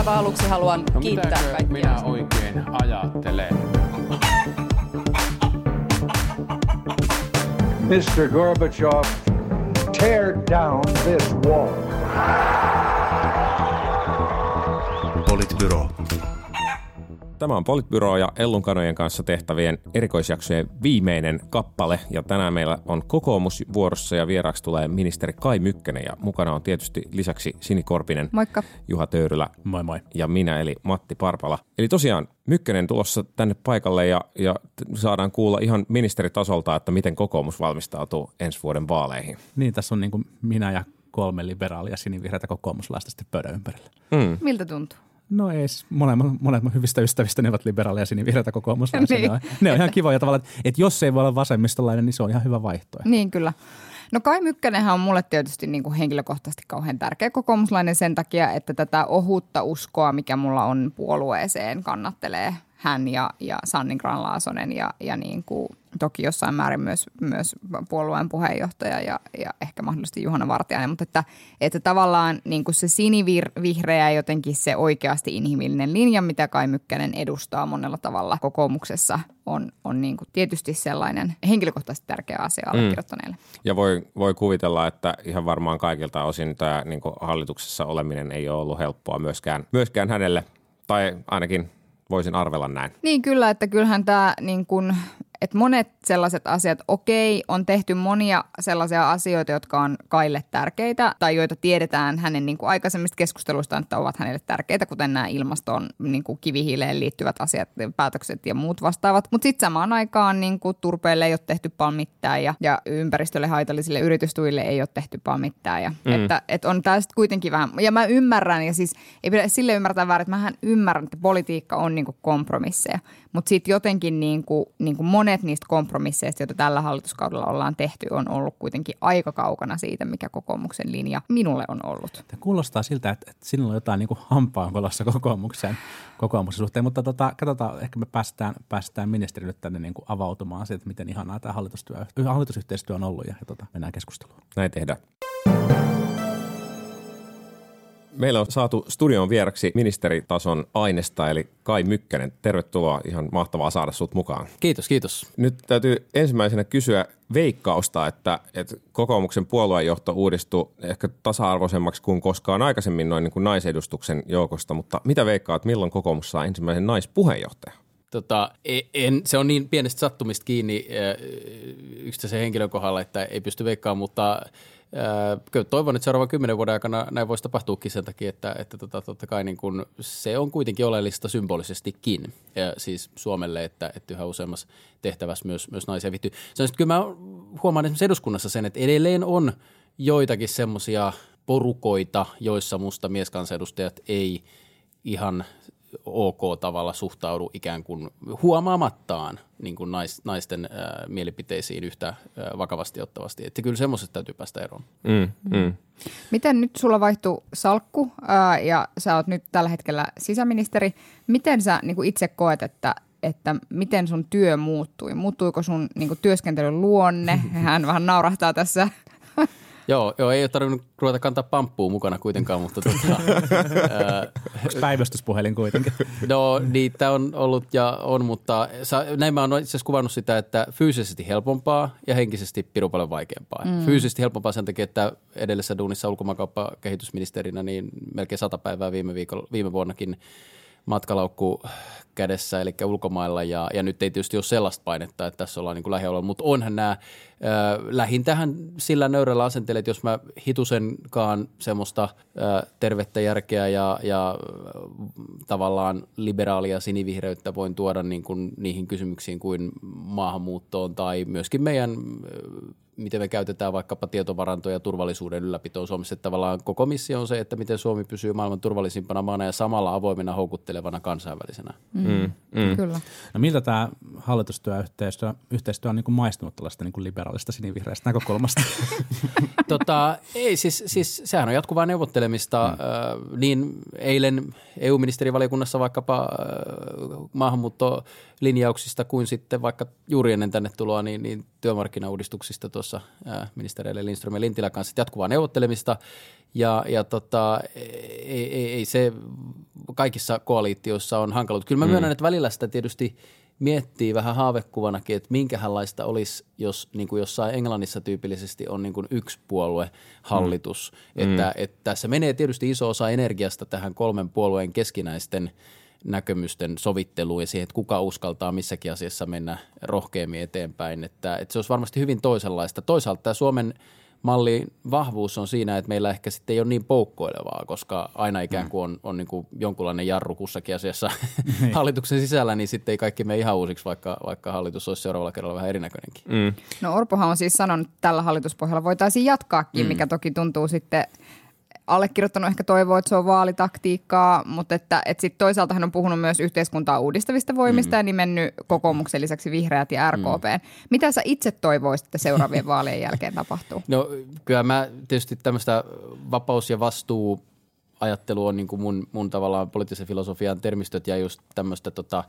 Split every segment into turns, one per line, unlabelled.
aivan aluksi haluan
No
kiittää
mitäkö
kaikkia.
minä oikein ajattelen?
Mr. Gorbachev, tear down this wall.
Politbyro.
Tämä on Politbyro ja Ellun kanojen kanssa tehtävien erikoisjaksojen viimeinen kappale. Ja tänään meillä on kokoomus vuorossa ja vieraaksi tulee ministeri Kai Mykkänen. Ja mukana on tietysti lisäksi Sini Korpinen,
Moikka.
Juha Töyrylä
Moi moi.
ja minä eli Matti Parpala. Eli tosiaan Mykkänen tulossa tänne paikalle ja, ja saadaan kuulla ihan ministeritasolta, että miten kokoomus valmistautuu ensi vuoden vaaleihin.
Niin, tässä on niin kuin minä ja kolme liberaalia sinivihreätä kokoomuslaista sitten pöydän ympärillä.
Miltä tuntuu?
No ei, molemmat, monet mun hyvistä ystävistä ne ovat liberaaleja sinivihreätä kokoomuslaisia.
Niin.
Ne, on, ne on ihan kivoja tavallaan, että, että jos ei voi olla vasemmistolainen, niin se on ihan hyvä vaihtoehto.
Niin kyllä. No Kai Mykkänenhän on mulle tietysti niin kuin henkilökohtaisesti kauhean tärkeä kokoomuslainen sen takia, että tätä ohutta uskoa, mikä mulla on puolueeseen, kannattelee hän ja, ja Sanni Granlaasonen ja, ja niin kuin, toki jossain määrin myös, myös puolueen puheenjohtaja ja, ja ehkä mahdollisesti Juhana Vartiainen, mutta että, että tavallaan niin kuin se sinivihreä jotenkin se oikeasti inhimillinen linja, mitä Kai Mykkänen edustaa monella tavalla kokoomuksessa, on, on niin kuin tietysti sellainen henkilökohtaisesti tärkeä asia allekirjoittaneille.
Ja voi, voi kuvitella, että ihan varmaan kaikilta osin tämä niin hallituksessa oleminen ei ole ollut helppoa myöskään, myöskään hänelle, tai ainakin voisin arvella näin.
Niin kyllä, että kyllähän tämä niin kuin, että monet sellaiset asiat, okei, on tehty monia sellaisia asioita, jotka on Kaille tärkeitä tai joita tiedetään hänen niin kuin aikaisemmista keskusteluistaan, että ovat hänelle tärkeitä, kuten nämä ilmastoon niin kuin kivihiileen liittyvät asiat, päätökset ja muut vastaavat. Mutta sitten samaan aikaan niin kuin turpeelle ei ole tehty paljon mitään ja, ja ympäristölle haitallisille yritystuille ei ole tehty paljon mitään. Ja, mm. että, että on tästä kuitenkin vähän, ja mä ymmärrän, ja siis ei pidä sille ymmärtää väärin, että mähän ymmärrän, että politiikka on niin kuin kompromisseja. Mutta sitten jotenkin niin kuin, niin kuin monet niistä kompromisseista, joita tällä hallituskaudella ollaan tehty, on ollut kuitenkin aika kaukana siitä, mikä kokoomuksen linja minulle on ollut.
Tämä kuulostaa siltä, että, että sinulla on jotain niin hampaankolossa kokoomuksen, kokoomuksen suhteen, mutta tota, katsotaan, ehkä me päästään, päästään ministeri nyt tänne niin kuin avautumaan siitä, että miten ihanaa tämä hallitustyö, hallitusyhteistyö on ollut ja, ja tota, mennään keskusteluun.
Näin tehdään. Meillä on saatu studion vieraksi ministeritason aineesta, eli Kai Mykkänen. Tervetuloa, ihan mahtavaa saada sut mukaan.
Kiitos, kiitos.
Nyt täytyy ensimmäisenä kysyä veikkausta, että, että kokoomuksen puoluejohto uudistui ehkä tasa-arvoisemmaksi kuin koskaan aikaisemmin noin niin kuin naisedustuksen joukosta, mutta mitä veikkaat, milloin kokoomus saa ensimmäisen naispuheenjohtajan?
Tota, e- en, se on niin pienestä sattumista kiinni yksittäisen henkilön kohdalla, että ei pysty veikkaamaan, mutta kyllä toivon, että seuraavan kymmenen vuoden aikana näin voisi tapahtuukin sen takia, että, että tota, totta kai niin kun se on kuitenkin oleellista symbolisestikin, ja siis Suomelle, että, että yhä useammassa tehtävässä myös, myös naisia vittyy. Sitten kyllä mä huomaan esimerkiksi eduskunnassa sen, että edelleen on joitakin semmoisia porukoita, joissa musta mieskansanedustajat ei ihan ok tavalla suhtaudu ikään kuin huomaamattaan niin kuin nais, naisten ää, mielipiteisiin yhtä ää, vakavasti ottavasti. Että kyllä semmoisesta täytyy päästä eroon.
Mm, mm.
Miten nyt sulla vaihtui salkku ää, ja sä oot nyt tällä hetkellä sisäministeri. Miten sä niin kuin itse koet, että, että miten sun työ muuttui? Muuttuiko sun niin kuin työskentelyn luonne? Hän vähän naurahtaa tässä.
Joo, joo, ei ole tarvinnut ruveta kantaa pamppua mukana kuitenkaan, mutta tota, ää,
päivystyspuhelin kuitenkin?
No niitä on ollut ja on, mutta sa, näin mä oon itse asiassa kuvannut sitä, että fyysisesti helpompaa ja henkisesti pirun paljon vaikeampaa. Mm. Fyysisesti helpompaa sen takia, että edellisessä duunissa ulkomaankauppakehitysministerinä niin melkein sata päivää viime, viikolla, viime vuonnakin matkalaukku kädessä, eli ulkomailla, ja, ja nyt ei tietysti ole sellaista painetta, että tässä ollaan niin kuin mutta onhan nämä äh, lähintähän sillä nöyrällä asenteella, että jos mä hitusenkaan semmoista äh, tervettä järkeä ja, ja tavallaan liberaalia sinivihreyttä voin tuoda niin kuin niihin kysymyksiin kuin maahanmuuttoon tai myöskin meidän äh, miten me käytetään vaikkapa tietovarantoja ja turvallisuuden ylläpitoon Suomessa. Että tavallaan koko missio on se, että miten Suomi pysyy maailman turvallisimpana maana ja samalla avoimena houkuttelevana kansainvälisenä.
Mm, mm.
Kyllä.
No miltä tämä hallitustyöyhteistyö yhteistyö on niin kuin maistunut tällaista niin kuin liberaalista sinivihreästä näkökulmasta?
tota, ei, siis, siis sehän on jatkuvaa neuvottelemista. Mm. Äh, niin eilen EU-ministerivaliokunnassa vaikkapa äh, maahanmuuttolinjauksista kuin sitten vaikka juuri ennen tänne tuloa niin, niin työmarkkinauudistuksista tuossa äh, ministereille Lindström ja Lintilä kanssa jatkuvaa neuvottelemista. Ja, ja tota, ei, ei, ei se kaikissa koalitioissa on hankalut. Kyllä mä
Mm.
myönnän, että välillä sitä tietysti miettii vähän haavekuvanakin, että minkälaista olisi, jos niin kuin jossain Englannissa tyypillisesti on niin kuin yksi puolue hallitus. Mm. Että, että tässä menee tietysti iso osa energiasta tähän kolmen puolueen keskinäisten näkemysten sovitteluun ja siihen, että kuka uskaltaa missäkin asiassa mennä rohkeammin eteenpäin. Että, että se olisi varmasti hyvin toisenlaista. Toisaalta tämä Suomen mallin vahvuus on siinä, että meillä ehkä sitten ei ole niin poukkoilevaa, koska aina ikään kuin on, on niin kuin jonkunlainen jarru kussakin asiassa hallituksen sisällä, niin sitten ei kaikki mene ihan uusiksi, vaikka, vaikka hallitus olisi seuraavalla kerralla vähän erinäköinenkin.
Mm.
No Orpohan on siis sanonut, että tällä hallituspohjalla voitaisiin jatkaakin, mm. mikä toki tuntuu sitten allekirjoittanut ehkä toivoo, että se on vaalitaktiikkaa, mutta että, että sitten toisaalta hän on puhunut myös yhteiskuntaa uudistavista voimista mm. ja nimennyt kokoomuksen lisäksi vihreät ja RKP. Mm. Mitä sä itse toivoisit, että seuraavien vaalien jälkeen tapahtuu?
No kyllä mä tietysti tämmöistä vapaus- ja vastuu ajattelu on niin kuin mun, mun tavallaan poliittisen filosofian termistöt ja just tämmöistä tota,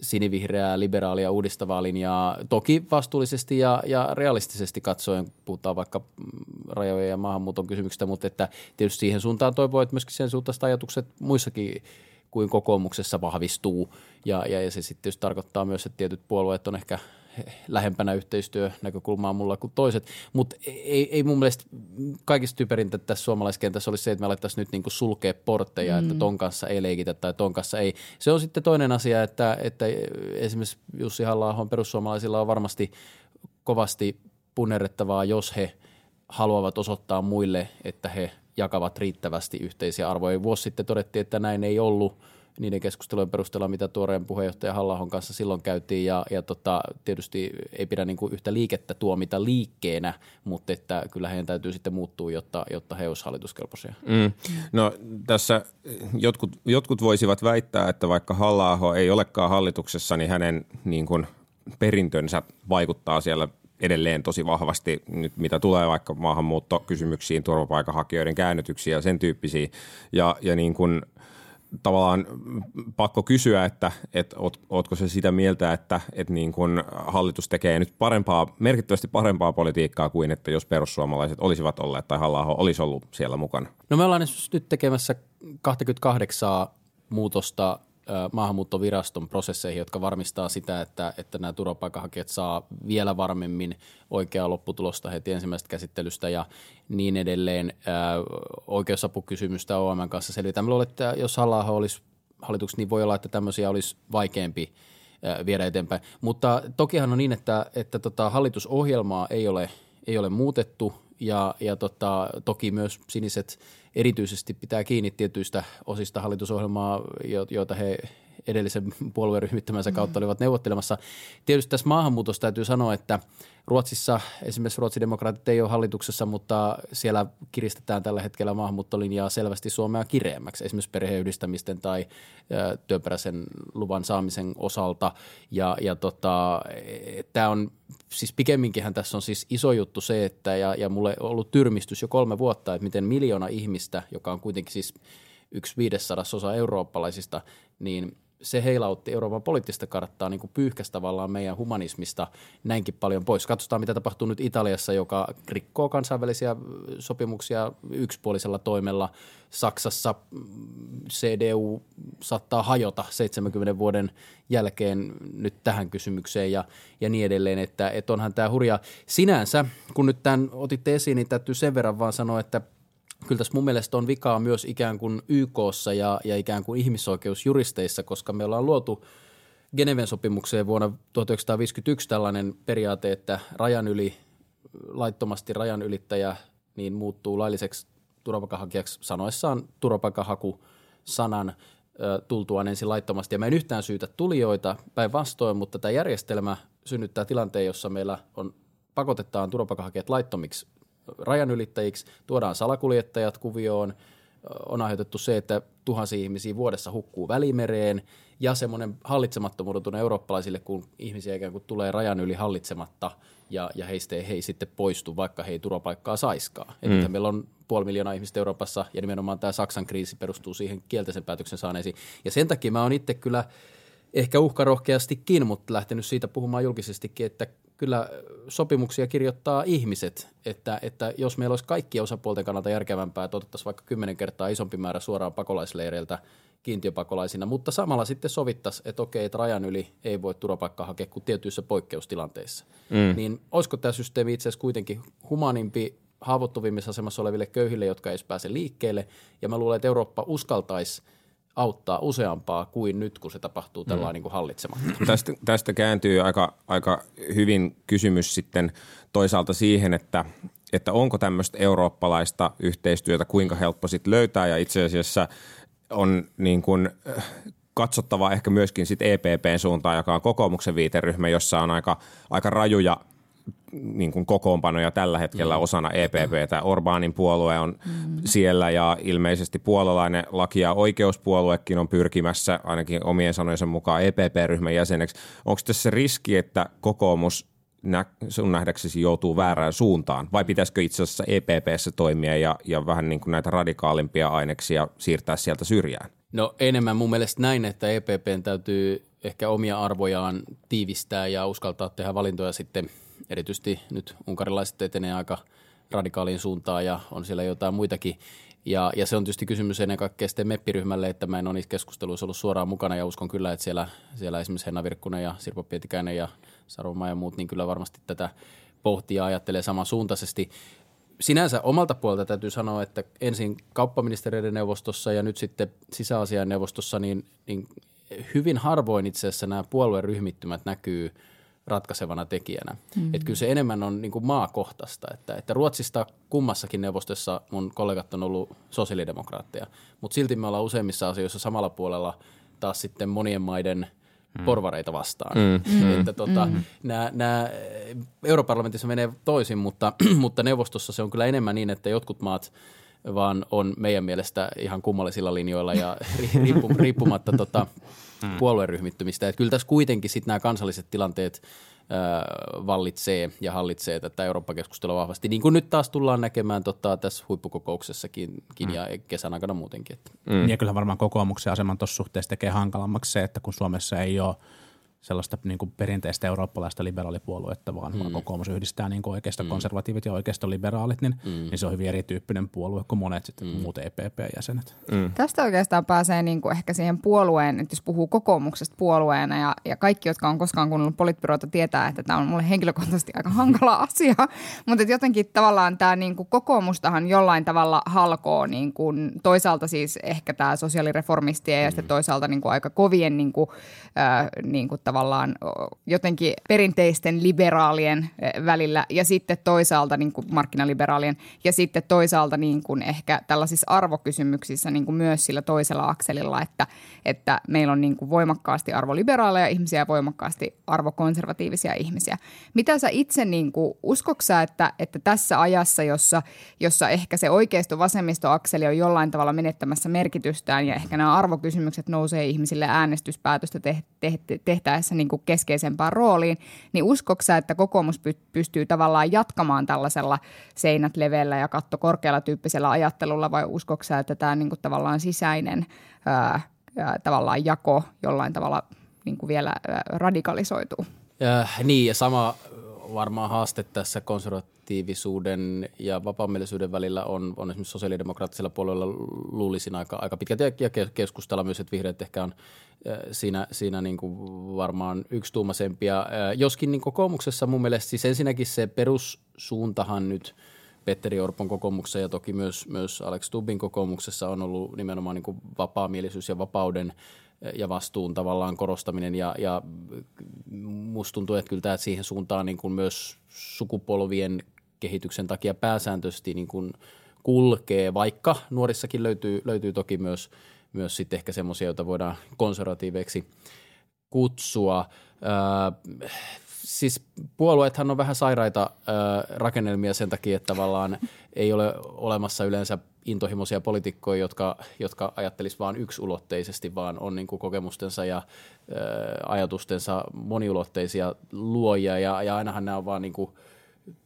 sinivihreää, liberaalia, uudistavaa linjaa. Toki vastuullisesti ja, ja realistisesti katsoen, puhutaan vaikka mm, rajojen ja maahanmuuton kysymyksistä, mutta että tietysti siihen suuntaan toivoo, että myöskin sen suuntaiset ajatukset muissakin kuin kokoomuksessa vahvistuu. Ja, ja, ja se sitten tarkoittaa myös, että tietyt puolueet on ehkä lähempänä yhteistyönäkökulmaa mulla kuin toiset. Mutta ei, ei mun mielestä kaikista typerintä tässä suomalaiskentässä olisi se, että me alettaisiin nyt niinku sulkea portteja, mm. että ton kanssa ei leikitä tai ton kanssa ei. Se on sitten toinen asia, että, että esimerkiksi Jussi halla perussuomalaisilla on varmasti kovasti punnerrettavaa, jos he haluavat osoittaa muille, että he jakavat riittävästi yhteisiä arvoja. Vuosi sitten todettiin, että näin ei ollut niiden keskustelujen perusteella, mitä tuoreen puheenjohtaja halla kanssa silloin käytiin. Ja, ja tota, tietysti ei pidä niin kuin yhtä liikettä tuomita liikkeenä, mutta että kyllä heidän täytyy sitten muuttua, jotta, jotta he olisivat hallituskelpoisia.
Mm. No tässä jotkut, jotkut voisivat väittää, että vaikka halla ei olekaan hallituksessa, niin hänen niin kuin perintönsä vaikuttaa siellä edelleen tosi vahvasti nyt, mitä tulee vaikka maahanmuuttokysymyksiin, turvapaikanhakijoiden käännytyksiin ja sen tyyppisiin. Ja, ja niin kuin tavallaan pakko kysyä, että, että oot, ootko se sitä mieltä, että, että niin kun hallitus tekee nyt parempaa, merkittävästi parempaa politiikkaa kuin että jos perussuomalaiset olisivat olleet tai halla olisi ollut siellä mukana?
No me ollaan nyt tekemässä 28 muutosta maahanmuuttoviraston prosesseihin, jotka varmistaa sitä, että, että nämä turvapaikanhakijat saa vielä varmemmin oikeaa lopputulosta heti ensimmäisestä käsittelystä ja niin edelleen. Oikeusapukysymystä OM kanssa selvitään. Mä että jos halla olisi hallituksessa, niin voi olla, että tämmöisiä olisi vaikeampi viedä eteenpäin. Mutta tokihan on niin, että, että tota, hallitusohjelmaa ei ole, ei ole muutettu ja, ja tota, toki myös siniset erityisesti pitää kiinni tietyistä osista hallitusohjelmaa, joita he edellisen puolueryhmittymänsä kautta olivat neuvottelemassa. Tietysti tässä maahanmuutossa täytyy sanoa, että Ruotsissa esimerkiksi ruotsidemokraatit ei ole hallituksessa, mutta siellä kiristetään tällä hetkellä maahanmuuttolinjaa selvästi Suomea kireemmäksi, esimerkiksi perheyhdistämisten tai työperäisen luvan saamisen osalta. Ja, ja tota, tämä on siis pikemminkinhän tässä on siis iso juttu se, että ja, ja mulle on ollut tyrmistys jo kolme vuotta, että miten miljoona ihmistä, joka on kuitenkin siis yksi viidessadasosa eurooppalaisista, niin se heilautti Euroopan poliittista karttaa niin kuin pyyhkäsi tavallaan meidän humanismista näinkin paljon pois. Katsotaan, mitä tapahtuu nyt Italiassa, joka rikkoo kansainvälisiä sopimuksia yksipuolisella toimella. Saksassa CDU saattaa hajota 70 vuoden jälkeen nyt tähän kysymykseen ja, ja niin edelleen, että, että onhan tämä hurja. Sinänsä, kun nyt tämän otitte esiin, niin täytyy sen verran vaan sanoa, että – kyllä tässä mun mielestä on vikaa myös ikään kuin YKssa ja, ja ikään kuin ihmisoikeusjuristeissa, koska me ollaan luotu Geneven sopimukseen vuonna 1951 tällainen periaate, että rajan yli, laittomasti rajan ylittäjä niin muuttuu lailliseksi turvapaikanhakijaksi sanoessaan turvapaikanhaku sanan tultuaan ensin laittomasti. Ja mä en yhtään syytä tulijoita päinvastoin, mutta tämä järjestelmä synnyttää tilanteen, jossa meillä on pakotetaan turvapaikanhakijat laittomiksi rajanylittäjiksi, tuodaan salakuljettajat kuvioon, on aiheutettu se, että tuhansia ihmisiä vuodessa hukkuu välimereen ja semmoinen hallitsemattomuuden tunne eurooppalaisille, kun ihmisiä ikään kuin tulee rajan yli hallitsematta ja, ja heistä ei, he ei sitten poistu, vaikka he ei turvapaikkaa saiskaan. Mm. Eli meillä on puoli miljoonaa ihmistä Euroopassa ja nimenomaan tämä Saksan kriisi perustuu siihen kielteisen päätöksen saaneisiin. Ja sen takia mä oon itse kyllä ehkä uhkarohkeastikin, mutta lähtenyt siitä puhumaan julkisestikin, että kyllä sopimuksia kirjoittaa ihmiset, että, että jos meillä olisi kaikki osapuolten kannalta järkevämpää, että otettaisiin vaikka kymmenen kertaa isompi määrä suoraan pakolaisleireiltä kiintiöpakolaisina, mutta samalla sitten sovittaisiin, että okei, että rajan yli ei voi turvapaikkaa hakea kuin tietyissä poikkeustilanteissa. Mm. Niin olisiko tämä systeemi itse asiassa kuitenkin humanimpi haavoittuvimmissa asemassa oleville köyhille, jotka ei pääse liikkeelle, ja mä luulen, että Eurooppa uskaltaisi auttaa useampaa kuin nyt, kun se tapahtuu tällä mm. niin kuin hallitsematta.
Tästä, tästä kääntyy aika, aika hyvin kysymys sitten toisaalta siihen, että, että onko tämmöistä eurooppalaista yhteistyötä, kuinka helppo sitten löytää ja itse asiassa on niin kuin äh, katsottava ehkä myöskin sit EPPn suuntaan, joka on kokoomuksen viiteryhmä, jossa on aika, aika rajuja niin kuin kokoonpanoja tällä hetkellä mm. osana EPPtä. Orbaanin puolue on mm. siellä ja ilmeisesti puolalainen laki- ja oikeuspuoluekin on pyrkimässä ainakin omien sanojensa mukaan EPP-ryhmän jäseneksi. Onko tässä riski, että kokoomus nä- sun nähdäksesi joutuu väärään suuntaan vai pitäisikö itse asiassa EPPssä toimia ja, ja vähän niin kuin näitä radikaalimpia aineksia siirtää sieltä syrjään?
No enemmän mun mielestä näin, että EPPn täytyy ehkä omia arvojaan tiivistää ja uskaltaa tehdä valintoja sitten – erityisesti nyt unkarilaiset etenee aika radikaaliin suuntaan ja on siellä jotain muitakin. Ja, ja se on tietysti kysymys ennen kaikkea sitten meppiryhmälle, että mä en ole niissä keskusteluissa ollut suoraan mukana ja uskon kyllä, että siellä, siellä esimerkiksi Henna Virkkunen ja Sirpo Pietikäinen ja Saruma ja muut, niin kyllä varmasti tätä pohtia ja ajattelee samansuuntaisesti. Sinänsä omalta puolelta täytyy sanoa, että ensin kauppaministeriöiden neuvostossa ja nyt sitten sisäasian neuvostossa, niin, niin hyvin harvoin itse asiassa nämä puolueryhmittymät näkyy – ratkaisevana tekijänä. Mm-hmm. Että kyllä se enemmän on niin kuin maakohtaista. Että, että Ruotsista kummassakin neuvostossa mun kollegat on ollut sosiaalidemokraatteja, mutta silti me ollaan useimmissa asioissa samalla puolella taas sitten monien maiden mm. porvareita vastaan. Mm. Että tota, mm. nämä, nämä europarlamentissa menee toisin, mutta, mutta neuvostossa se on kyllä enemmän niin, että jotkut maat vaan on meidän mielestä ihan kummallisilla linjoilla ja riippumatta tota, mm. puolueryhmittymistä. Että kyllä tässä kuitenkin sitten nämä kansalliset tilanteet äh, vallitsee ja hallitsee tätä Eurooppa-keskustelua vahvasti, niin kuin nyt taas tullaan näkemään tota, tässä huippukokouksessakin mm. ja kesän aikana muutenkin. Että.
Mm. Ja kyllä varmaan kokoomuksen aseman tuossa suhteessa tekee hankalammaksi se, että kun Suomessa ei ole – sellaista niin kuin perinteistä eurooppalaista liberaalipuoluetta, vaan, mm. kokoomus yhdistää niin kuin oikeista mm. konservatiivit ja oikeista liberaalit, niin, mm. niin se on hyvin erityyppinen puolue kuin monet sitten mm. muut EPP-jäsenet.
Mm. Tästä oikeastaan pääsee niin kuin ehkä siihen puolueen, että jos puhuu kokoomuksesta puolueena ja, ja kaikki, jotka on koskaan kuunnellut politbyroita, tietää, että tämä on mulle henkilökohtaisesti aika hankala asia, mutta että jotenkin tavallaan tämä niin kuin kokoomustahan jollain tavalla halkoo niin kuin toisaalta siis ehkä tämä sosiaalireformistien mm. ja sitten toisaalta niin kuin aika kovien niin kuin, äh, niin kuin tavallaan jotenkin perinteisten liberaalien välillä ja sitten toisaalta niin kuin markkinaliberaalien ja sitten toisaalta niin kuin ehkä tällaisissa arvokysymyksissä niin kuin myös sillä toisella akselilla, että, että meillä on niin kuin voimakkaasti arvoliberaaleja ihmisiä ja voimakkaasti arvokonservatiivisia ihmisiä. Mitä sä itse niin kuin, uskoksä, että, että tässä ajassa, jossa, jossa ehkä se oikeisto-vasemmisto-akseli on jollain tavalla menettämässä merkitystään ja ehkä nämä arvokysymykset nousee ihmisille äänestyspäätöstä tehtäessä tässä niin kuin keskeisempään rooliin, niin uskoksa, että kokoomus pystyy tavallaan jatkamaan tällaisella seinät leveällä ja katto korkealla tyyppisellä ajattelulla vai uskoksa, että tämä niin kuin tavallaan sisäinen ää, ää, tavallaan jako jollain tavalla niin kuin vielä ää, radikalisoituu?
Äh, niin ja sama varmaan haaste tässä konservatiivisuuden ja vapaamielisyyden välillä on, on esimerkiksi sosiaalidemokraattisella puolella luulisin aika, aika pitkät ja keskustella myös, että vihreät ehkä on siinä, siinä niin kuin varmaan yksituumaisempia. Joskin niin kokoomuksessa mun mielestä siis ensinnäkin se perussuuntahan nyt Petteri Orpon kokoomuksessa ja toki myös, myös Alex Stubbin kokoomuksessa on ollut nimenomaan niin kuin vapaamielisyys ja vapauden ja vastuun tavallaan korostaminen ja, ja musta tuntuu, että kyllä tämä siihen suuntaan niin kuin myös sukupolvien kehityksen takia pääsääntöisesti niin kuin kulkee, vaikka nuorissakin löytyy, löytyy toki myös, myös sitten ehkä semmoisia, joita voidaan konservatiiveiksi kutsua. Öö, siis puolueethan on vähän sairaita öö, rakennelmia sen takia, että tavallaan ei ole olemassa yleensä intohimoisia poliitikkoja, jotka, jotka ajattelisivat vain yksulotteisesti, vaan on niin kuin kokemustensa ja ö, ajatustensa moniulotteisia luojia ja, ja ainahan nämä on vaan niin kuin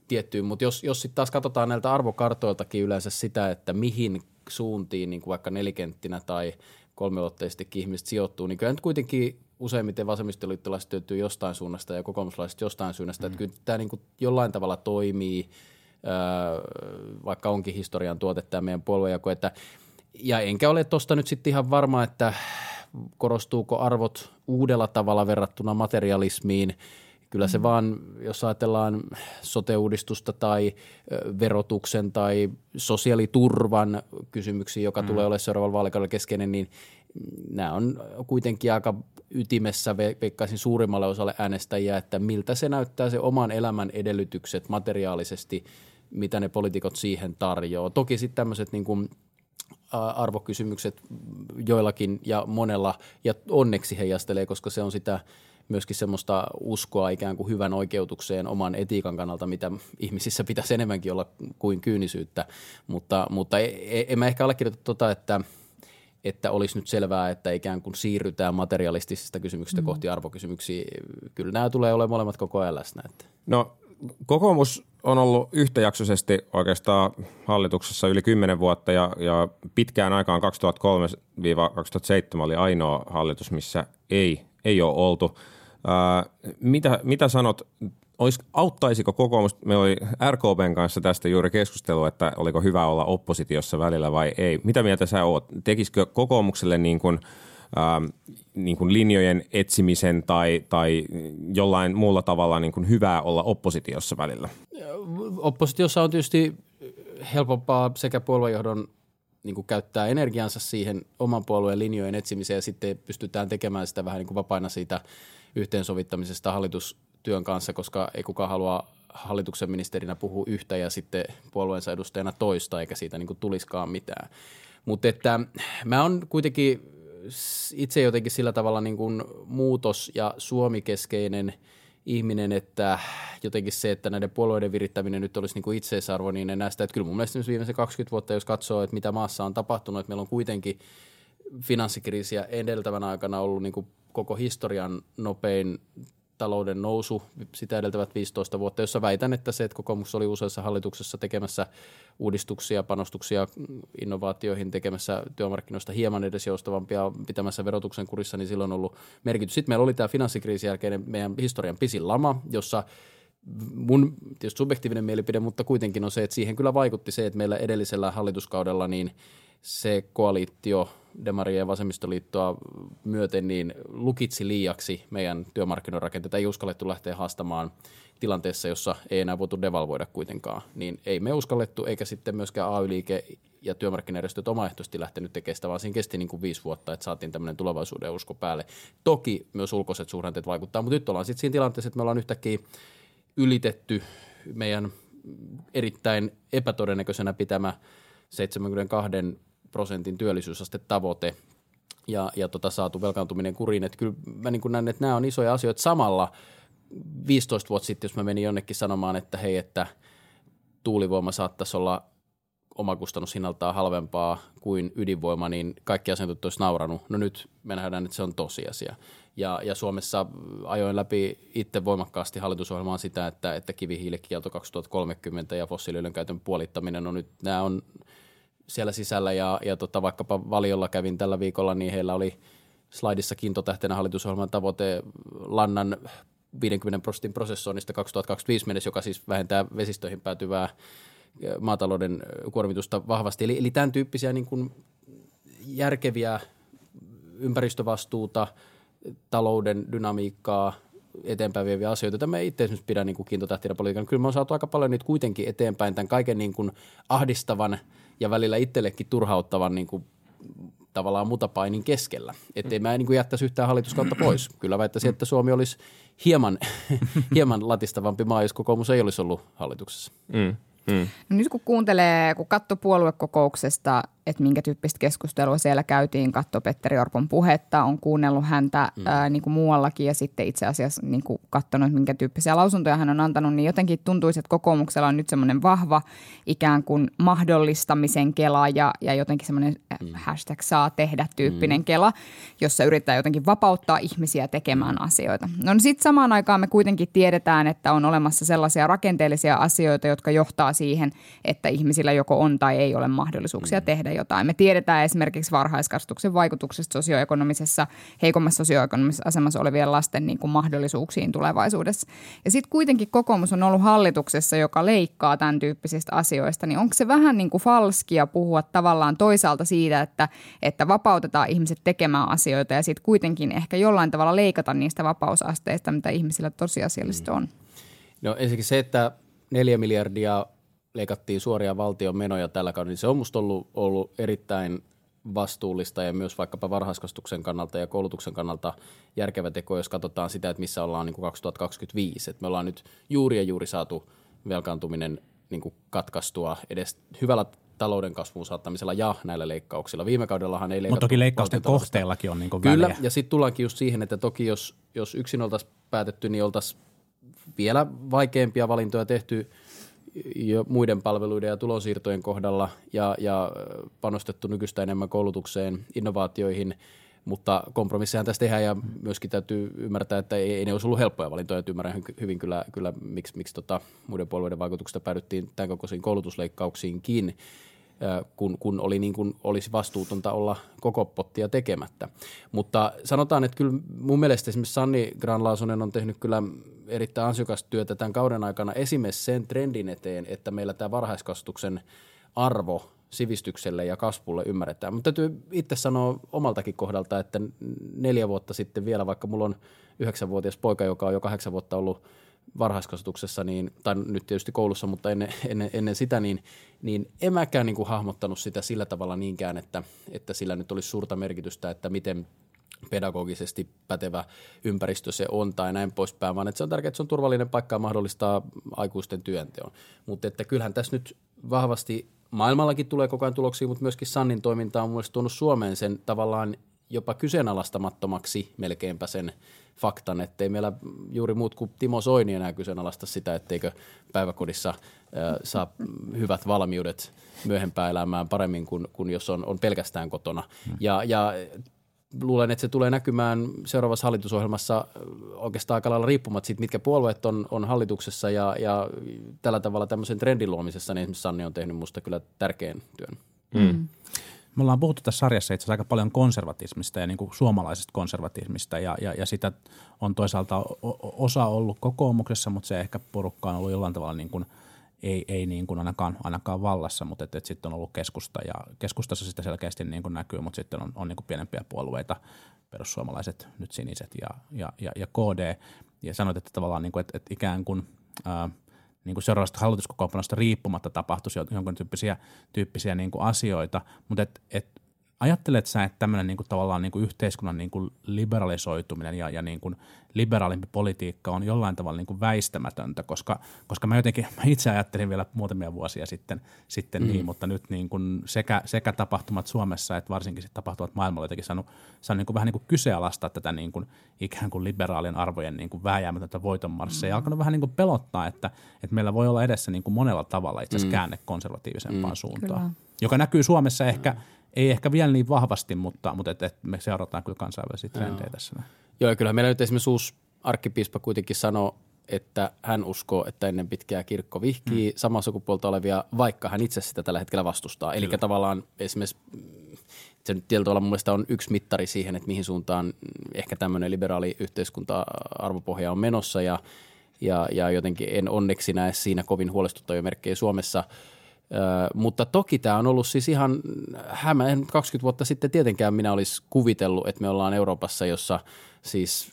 tiettyyn, mutta jos, jos sitten taas katsotaan näiltä arvokartoiltakin yleensä sitä, että mihin suuntiin niin kuin vaikka nelikenttinä tai kolmeulotteisestikin ihmiset sijoittuu, niin kyllä nyt kuitenkin useimmiten vasemmistoliittolaiset hyötyy jostain suunnasta ja kokoomuslaiset jostain suunnasta. Mm. Että kyllä tämä niin kuin jollain tavalla toimii, vaikka onkin historian tuote tämä meidän puoluejako. Että, ja enkä ole tuosta nyt sitten ihan varma, että korostuuko arvot uudella tavalla verrattuna materialismiin – Kyllä se mm. vaan, jos ajatellaan sote-uudistusta tai verotuksen tai sosiaaliturvan kysymyksiä, joka mm. tulee olemaan seuraavalla vaalikaudella keskeinen, niin nämä on kuitenkin aika ytimessä, veikkaisin suurimmalle osalle äänestäjiä, että miltä se näyttää se oman elämän edellytykset materiaalisesti, mitä ne poliitikot siihen tarjoaa. Toki sitten tämmöiset niin kuin arvokysymykset joillakin ja monella, ja onneksi heijastelee, koska se on sitä – myöskin semmoista uskoa ikään kuin hyvän oikeutukseen oman etiikan kannalta, mitä ihmisissä pitäisi enemmänkin olla kuin kyynisyyttä. Mutta, mutta e, e, en mä ehkä allekirjoita tota, että että olisi nyt selvää, että ikään kuin siirrytään materialistisista kysymyksistä mm. kohti arvokysymyksiä. Kyllä nämä tulee olemaan molemmat koko ajan läsnä. Että.
No kokoomus on ollut yhtäjaksoisesti oikeastaan hallituksessa yli 10 vuotta ja, ja pitkään aikaan 2003-2007 oli ainoa hallitus, missä ei, ei ole oltu – mitä, mitä sanot, olis, auttaisiko kokoomus, me oli RKPn kanssa tästä juuri keskustelua, että oliko hyvä olla oppositiossa välillä vai ei. Mitä mieltä sä oot? Tekisikö kokoomukselle niin kuin, äh, niin kuin linjojen etsimisen tai, tai jollain muulla tavalla niin kuin hyvää olla oppositiossa välillä?
Oppositiossa on tietysti helpompaa sekä puoluejohdon niin kuin käyttää energiansa siihen oman puolueen linjojen etsimiseen ja sitten pystytään tekemään sitä vähän niin kuin vapaina siitä – yhteensovittamisesta hallitustyön kanssa, koska ei kukaan halua hallituksen ministerinä puhua yhtä ja sitten puolueensa edustajana toista, eikä siitä niin kuin tuliskaan mitään. Mutta että mä on kuitenkin itse jotenkin sillä tavalla niin kuin muutos- ja suomikeskeinen ihminen, että jotenkin se, että näiden puolueiden virittäminen nyt olisi niin kuin itseisarvo, niin en sitä. Että kyllä mun mielestä viimeisen 20 vuotta, jos katsoo, että mitä maassa on tapahtunut, että meillä on kuitenkin finanssikriisiä edeltävän aikana ollut niin kuin koko historian nopein talouden nousu sitä edeltävät 15 vuotta, jossa väitän, että se, että kokoomus oli useassa hallituksessa tekemässä uudistuksia, panostuksia innovaatioihin, tekemässä työmarkkinoista hieman edes joustavampia, pitämässä verotuksen kurissa, niin silloin on ollut merkitys. Sitten meillä oli tämä finanssikriisin jälkeinen meidän historian pisin lama, jossa mun tietysti subjektiivinen mielipide, mutta kuitenkin on se, että siihen kyllä vaikutti se, että meillä edellisellä hallituskaudella niin se koalitio Demaria ja Vasemmistoliittoa myöten niin lukitsi liiaksi meidän työmarkkinoiden Ei uskallettu lähteä haastamaan tilanteessa, jossa ei enää voitu devalvoida kuitenkaan. Niin ei me uskallettu, eikä sitten myöskään AY-liike ja työmarkkinajärjestöt omaehtoisesti lähtenyt tekemään sitä, vaan siinä kesti niin kuin viisi vuotta, että saatiin tämmöinen tulevaisuuden usko päälle. Toki myös ulkoiset suhdanteet vaikuttaa, mutta nyt ollaan sitten siinä tilanteessa, että me ollaan yhtäkkiä ylitetty meidän erittäin epätodennäköisenä pitämä 72 prosentin työllisyysastetavoite ja, ja tota, saatu velkaantuminen kuriin. Että kyllä mä niin näen, että nämä on isoja asioita. Samalla 15 vuotta sitten, jos mä menin jonnekin sanomaan, että hei, että tuulivoima saattaisi olla omakustannushinnaltaan halvempaa kuin ydinvoima, niin kaikki asiantuntijat olisi nauranut. No nyt me nähdään, että se on tosiasia. Ja, ja Suomessa ajoin läpi itse voimakkaasti hallitusohjelmaan sitä, että, että kivihiilikielto 2030 ja fossiiliöljyn käytön puolittaminen on nyt, nämä on siellä sisällä ja, ja tota, vaikkapa valiolla kävin tällä viikolla, niin heillä oli slaidissa kiintotähtenä hallitusohjelman tavoite lannan 50 prosentin prosessoinnista 2025 mennessä, joka siis vähentää vesistöihin päätyvää maatalouden kuormitusta vahvasti. Eli, eli tämän tyyppisiä niin kuin järkeviä ympäristövastuuta, talouden dynamiikkaa, eteenpäin vieviä asioita, me itse esimerkiksi pidän niin kuin kiintotähtinä politiikan. Kyllä me on saatu aika paljon niitä kuitenkin eteenpäin tämän kaiken niin kuin ahdistavan – ja välillä itsellekin turhauttavan niin kuin, tavallaan mutapainin keskellä. Että ei mä niin kuin jättäisi yhtään hallituskautta pois. Kyllä väittäisin, että Suomi olisi hieman, hieman latistavampi maa, jos kokoomus ei olisi ollut hallituksessa. Mm.
Mm. No nyt kun kuuntelee, kun katsoo puoluekokouksesta, että minkä tyyppistä keskustelua siellä käytiin, katso Petteri Orpon puhetta, on kuunnellut häntä mm. ää, niin kuin muuallakin ja sitten itse asiassa niin kuin katsonut, minkä tyyppisiä lausuntoja hän on antanut, niin jotenkin tuntuisi, että kokoomuksella on nyt semmoinen vahva ikään kuin mahdollistamisen kela ja, ja jotenkin semmoinen mm. hashtag saa tehdä tyyppinen mm. kela, jossa yrittää jotenkin vapauttaa ihmisiä tekemään mm. asioita. No niin sitten samaan aikaan me kuitenkin tiedetään, että on olemassa sellaisia rakenteellisia asioita, jotka johtaa siihen, että ihmisillä joko on tai ei ole mahdollisuuksia mm. tehdä jotain. Me tiedetään esimerkiksi varhaiskasvatuksen vaikutuksesta sosioekonomisessa, heikommassa sosioekonomisessa asemassa olevien lasten niin kuin mahdollisuuksiin tulevaisuudessa. Ja sitten kuitenkin kokoomus on ollut hallituksessa, joka leikkaa tämän tyyppisistä asioista, niin onko se vähän niin kuin falskia puhua tavallaan toisaalta siitä, että, että vapautetaan ihmiset tekemään asioita ja sitten kuitenkin ehkä jollain tavalla leikata niistä vapausasteista, mitä ihmisillä tosiasiallisesti on?
No ensinnäkin se, että neljä miljardia leikattiin suoria valtion menoja tällä kaudella, niin se on musta ollut, ollut erittäin vastuullista ja myös vaikkapa varhaiskasvatuksen kannalta ja koulutuksen kannalta järkevä teko, jos katsotaan sitä, että missä ollaan niin kuin 2025. Että me ollaan nyt juuri ja juuri saatu velkaantuminen niin kuin katkaistua edes hyvällä talouden kasvuun saattamisella ja näillä leikkauksilla. Viime kaudellahan ei leikattu.
Mutta toki leikkausten kohteellakin on niin kuin
Kyllä,
väliä.
ja sitten tullaankin just siihen, että toki jos, jos yksin oltaisiin päätetty, niin oltaisiin vielä vaikeampia valintoja tehty jo muiden palveluiden ja tulonsiirtojen kohdalla ja, ja panostettu nykyistä enemmän koulutukseen, innovaatioihin, mutta kompromissihan tässä tehdään ja myöskin täytyy ymmärtää, että ei, ei ne olisi ollut helppoja valintoja. Että ymmärrän hy- hyvin kyllä, kyllä miksi, miksi tota, muiden puolueiden vaikutuksesta päädyttiin tämän kokoisiin koulutusleikkauksiinkin kun, kun, oli niin kuin olisi vastuutonta olla koko pottia tekemättä. Mutta sanotaan, että kyllä mun mielestä esimerkiksi Sanni Granlaasonen on tehnyt kyllä erittäin ansiokasta työtä tämän kauden aikana esimerkiksi sen trendin eteen, että meillä tämä varhaiskasvatuksen arvo sivistykselle ja kasvulle ymmärretään. Mutta täytyy itse sanoa omaltakin kohdalta, että neljä vuotta sitten vielä, vaikka mulla on yhdeksänvuotias poika, joka on jo kahdeksan vuotta ollut varhaiskasvatuksessa, niin, tai nyt tietysti koulussa, mutta ennen, ennen, ennen sitä, niin, niin en mäkään niin kuin hahmottanut sitä sillä tavalla niinkään, että, että sillä nyt olisi suurta merkitystä, että miten pedagogisesti pätevä ympäristö se on tai näin poispäin, vaan että se on tärkeää, että se on turvallinen paikka ja mahdollistaa aikuisten työnteon. Mutta että kyllähän tässä nyt vahvasti maailmallakin tulee koko ajan tuloksia, mutta myöskin Sannin toiminta on mielestäni tuonut Suomeen sen tavallaan jopa kyseenalaistamattomaksi melkeinpä sen faktan, ettei meillä juuri muut kuin Timo Soini enää kyseenalaista sitä, etteikö päiväkodissa äh, saa hyvät valmiudet myöhempään elämään paremmin kuin, kuin jos on, on pelkästään kotona. Ja, ja luulen, että se tulee näkymään seuraavassa hallitusohjelmassa oikeastaan aika lailla riippumatta siitä, mitkä puolueet on, on hallituksessa ja, ja tällä tavalla tämmöisen trendin luomisessa, niin esimerkiksi Sanni on tehnyt musta kyllä tärkeän työn.
Mm. Me ollaan puhuttu tässä sarjassa itse aika paljon konservatismista ja niin kuin suomalaisesta konservatismista ja, ja, ja sitä on toisaalta osa ollut kokoomuksessa, mutta se ehkä porukka on ollut jollain tavalla niin kuin, ei, ei niin kuin ainakaan, ainakaan vallassa, mutta et, et sitten on ollut keskusta ja keskustassa sitä selkeästi niin kuin näkyy, mutta sitten on, on niin kuin pienempiä puolueita, perussuomalaiset, nyt siniset ja, ja, ja, ja KD. Ja sanoit, että tavallaan niin kuin, että, että ikään kuin niin kuin seuraavasta hallituskokoonpanosta riippumatta tapahtuisi jonkun tyyppisiä, tyyppisiä niin kuin asioita, mutta et, et, ajattelet sä, että tämmöinen niin kuin tavallaan niin kuin yhteiskunnan niin kuin liberalisoituminen ja, ja niin kuin liberaalimpi politiikka on jollain tavalla niin kuin väistämätöntä, koska, koska mä jotenkin mä itse ajattelin vielä muutamia vuosia sitten, sitten mm. niin, mutta nyt niin kuin sekä, sekä tapahtumat Suomessa että varsinkin sitten tapahtumat maailmalla jotenkin saanut, saanut niin kuin vähän niin kuin kyseenalaistaa tätä niin kuin ikään kuin liberaalien arvojen niin kuin vääjäämätöntä voitonmarssia mm. ja alkanut vähän niin kuin pelottaa, että, että meillä voi olla edessä niin kuin monella tavalla itse asiassa mm. käänne konservatiivisempaan mm. suuntaan,
Kyllä.
joka näkyy Suomessa ehkä – ei ehkä vielä niin vahvasti, mutta, mutta et, et me seurataan kyllä kansainvälisiä trendejä tässä.
Joo, ja kyllähän meillä nyt esimerkiksi uusi arkkipiispa kuitenkin sanoo, että hän uskoo, että ennen pitkää kirkko vihkii mm. samaa sukupuolta olevia, vaikka hän itse sitä tällä hetkellä vastustaa. Eli tavallaan esimerkiksi mm, se nyt tietyllä tavalla mun mielestä on yksi mittari siihen, että mihin suuntaan ehkä tämmöinen liberaali yhteiskunta-arvopohja on menossa ja, ja, ja jotenkin en onneksi näe siinä kovin huolestuttavia merkkejä Suomessa – Mutta toki tämä on ollut siis ihan hämä. 20 vuotta sitten tietenkään minä olisi kuvitellut, että me ollaan Euroopassa, jossa siis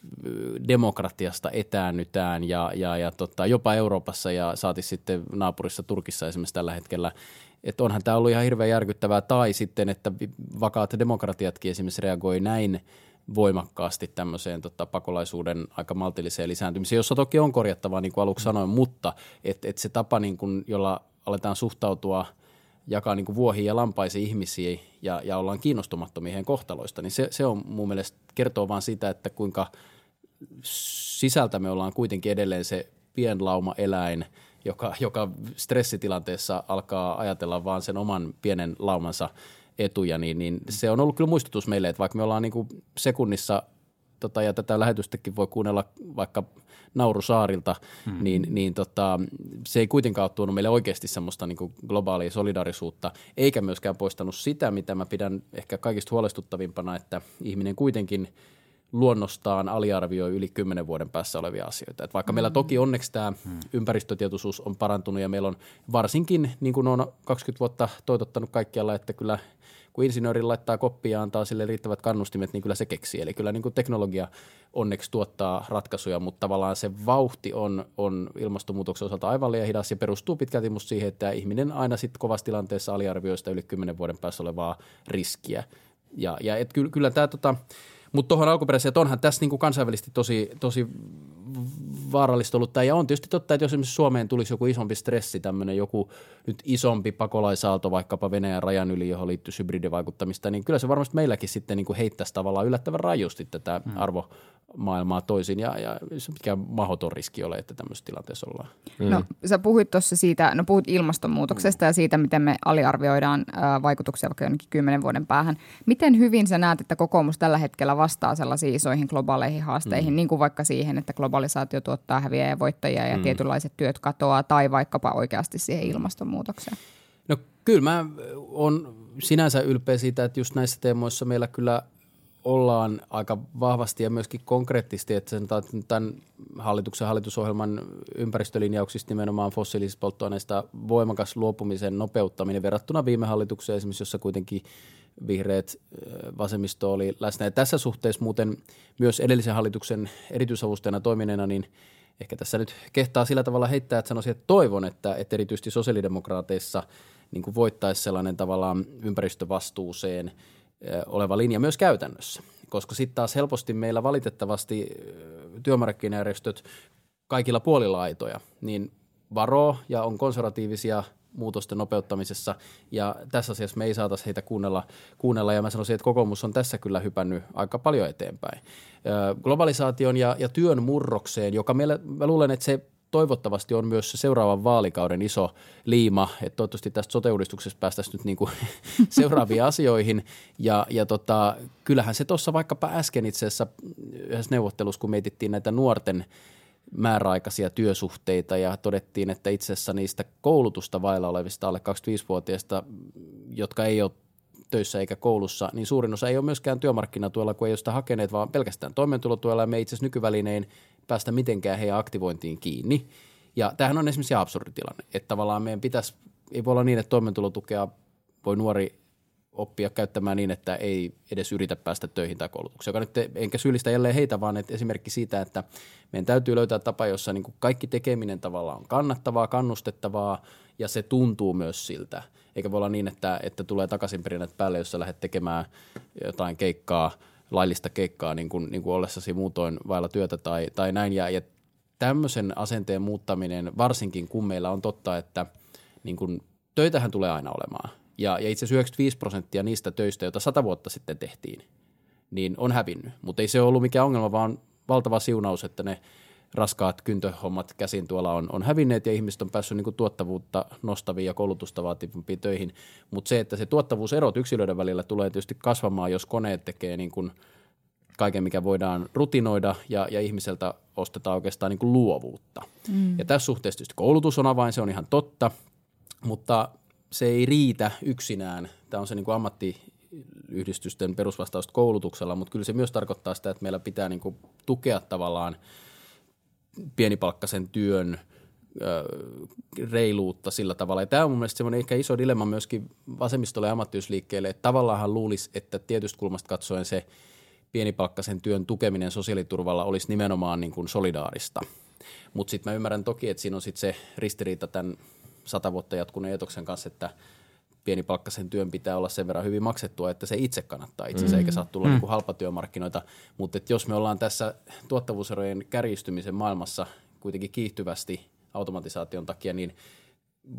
demokratiasta etäännytään ja, ja, ja tota, jopa Euroopassa ja saati sitten naapurissa Turkissa esimerkiksi tällä hetkellä. Että onhan tämä ollut ihan hirveän järkyttävää. Tai sitten, että vakaat demokratiatkin esimerkiksi reagoi näin voimakkaasti tämmöiseen tota, pakolaisuuden aika maltilliseen lisääntymiseen, jossa toki on korjattavaa, niin kuin aluksi sanoin, mutta että et se tapa, niin kuin, jolla aletaan suhtautua, jakaa niin vuohiin ja lampaisiin ihmisiä ja, ja ollaan kiinnostumattomia heidän kohtaloista, niin se, se on mun mielestä kertoo vaan sitä, että kuinka sisältä me ollaan kuitenkin edelleen se pienlauma eläin, joka, joka stressitilanteessa alkaa ajatella vaan sen oman pienen laumansa etuja, niin, niin se on ollut kyllä muistutus meille, että vaikka me ollaan niin kuin sekunnissa tota, ja tätä lähetystäkin voi kuunnella vaikka Naurusaarilta, hmm. niin, niin tota, se ei kuitenkaan ole tuonut meille oikeasti semmoista niin globaalia solidarisuutta, eikä myöskään poistanut sitä, mitä mä pidän ehkä kaikista huolestuttavimpana, että ihminen kuitenkin – luonnostaan aliarvioi yli kymmenen vuoden päässä olevia asioita. Et vaikka mm. meillä toki onneksi tämä mm. ympäristötietoisuus on parantunut ja meillä on varsinkin, niin kuin on 20 vuotta toitottanut kaikkialla, että kyllä kun insinööri laittaa koppia ja antaa sille riittävät kannustimet, niin kyllä se keksii. Eli kyllä niin kuin teknologia onneksi tuottaa ratkaisuja, mutta tavallaan se vauhti on, on ilmastonmuutoksen osalta aivan liian hidas ja perustuu pitkälti musta siihen, että ihminen aina sitten kovassa tilanteessa aliarvioi sitä yli kymmenen vuoden päässä olevaa riskiä. Ja, ja et kyllä, kyllä tämä tota, mutta tuohon alkuperäiseen, että onhan tässä niinku kansainvälisesti tosi, tosi vaarallista ollut tämä. Ja on tietysti totta, että jos esimerkiksi Suomeen tulisi joku isompi stressi, tämmöinen joku nyt isompi pakolaisaalto vaikkapa Venäjän rajan yli, johon liittyy hybridivaikuttamista, niin kyllä se varmasti meilläkin sitten niin kuin heittäisi tavallaan yllättävän rajusti tätä hmm. arvo, maailmaa toisin ja, ja se mikä mahdoton riski ole, että tämmöisessä tilanteessa ollaan.
Mm. No sä puhuit tuossa siitä, no puhut ilmastonmuutoksesta mm. ja siitä, miten me aliarvioidaan ä, vaikutuksia vaikka jonnekin kymmenen vuoden päähän. Miten hyvin sä näet, että kokoomus tällä hetkellä vastaa sellaisiin isoihin globaaleihin haasteihin, mm. niin kuin vaikka siihen, että globalisaatio tuottaa häviä ja voittajia ja mm. tietynlaiset työt katoaa tai vaikkapa oikeasti siihen ilmastonmuutokseen?
No kyllä mä on sinänsä ylpeä siitä, että just näissä teemoissa meillä kyllä – ollaan aika vahvasti ja myöskin konkreettisesti, että sen tämän hallituksen hallitusohjelman ympäristölinjauksista nimenomaan fossiilisista polttoaineista voimakas luopumisen nopeuttaminen verrattuna viime hallitukseen esimerkiksi, jossa kuitenkin vihreät vasemmisto oli läsnä. Ja tässä suhteessa muuten myös edellisen hallituksen erityisavustajana toimineena, niin ehkä tässä nyt kehtaa sillä tavalla heittää, että sanoisin, että toivon, että, että erityisesti sosiaalidemokraateissa niin voittaisi sellainen tavallaan ympäristövastuuseen – oleva linja myös käytännössä. Koska sitten taas helposti meillä valitettavasti työmarkkinajärjestöt kaikilla puolilla aitoja, niin varoo ja on konservatiivisia muutosten nopeuttamisessa ja tässä asiassa me ei saataisi heitä kuunnella, kuunnella ja mä sanoisin, että kokoomus on tässä kyllä hypännyt aika paljon eteenpäin. Globalisaation ja, ja työn murrokseen, joka meillä, mä luulen, että se toivottavasti on myös se seuraavan vaalikauden iso liima, että toivottavasti tästä sote-uudistuksesta päästäisiin nyt niin kuin seuraaviin asioihin. Ja, ja tota, kyllähän se tuossa vaikkapa äsken itse asiassa yhdessä neuvottelussa, kun mietittiin näitä nuorten määräaikaisia työsuhteita ja todettiin, että itse asiassa niistä koulutusta vailla olevista alle 25-vuotiaista, jotka ei ole töissä eikä koulussa, niin suurin osa ei ole myöskään työmarkkinatuella, kun ei ole sitä hakeneet, vaan pelkästään toimeentulotuella ja me itse asiassa nykyvälinein päästä mitenkään heidän aktivointiin kiinni. Ja tämähän on esimerkiksi absurdi tilanne, että tavallaan meidän pitäisi, ei voi olla niin, että toimeentulotukea voi nuori oppia käyttämään niin, että ei edes yritä päästä töihin tai koulutukseen. Joka nyt enkä syyllistä jälleen heitä, vaan että esimerkki siitä, että meidän täytyy löytää tapa, jossa niin kuin kaikki tekeminen tavallaan on kannattavaa, kannustettavaa ja se tuntuu myös siltä. Eikä voi olla niin, että, että tulee takaisin perinnät päälle, jos sä lähdet tekemään jotain keikkaa – laillista keikkaa niin kuin, niin kuin ollessasi muutoin vailla työtä tai, tai näin. Ja, ja tämmöisen asenteen muuttaminen, varsinkin kun meillä on totta, että niin kuin, töitähän tulee aina olemaan. Ja, ja itse asiassa 95 prosenttia niistä töistä, joita sata vuotta sitten tehtiin, niin on hävinnyt. Mutta ei se ollut mikään ongelma, vaan valtava siunaus, että ne – raskaat kyntöhommat käsin tuolla on, on hävinneet ja ihmiset on päässyt niin tuottavuutta nostaviin ja koulutusta vaativampiin töihin. Mutta se, että se tuottavuuserot yksilöiden välillä tulee tietysti kasvamaan, jos koneet tekee niin kuin kaiken, mikä voidaan rutinoida ja, ja ihmiseltä ostetaan oikeastaan niin kuin luovuutta. Mm. Ja tässä suhteessa tietysti koulutus on avain, se on ihan totta, mutta se ei riitä yksinään. Tämä on se niin kuin ammattiyhdistysten perusvastaus koulutuksella, mutta kyllä se myös tarkoittaa sitä, että meillä pitää niin kuin tukea tavallaan – pienipalkkaisen työn reiluutta sillä tavalla. Ja tämä on mun mielestä semmoinen ehkä iso dilemma myöskin vasemmistolle ja ammattiyysliikkeelle, että tavallaan luulisi, että tietystä kulmasta katsoen se pienipalkkaisen työn tukeminen sosiaaliturvalla olisi nimenomaan niin kuin solidaarista. Mutta sitten mä ymmärrän toki, että siinä on sitten se ristiriita tämän sata vuotta jatkuneen etoksen kanssa, että – pienipalkkaisen työn pitää olla sen verran hyvin maksettua, että se itse kannattaa itse mm. eikä saa tulla mm. niin halpatyömarkkinoita. Mutta jos me ollaan tässä tuottavuuserojen kärjistymisen maailmassa kuitenkin kiihtyvästi automatisaation takia, niin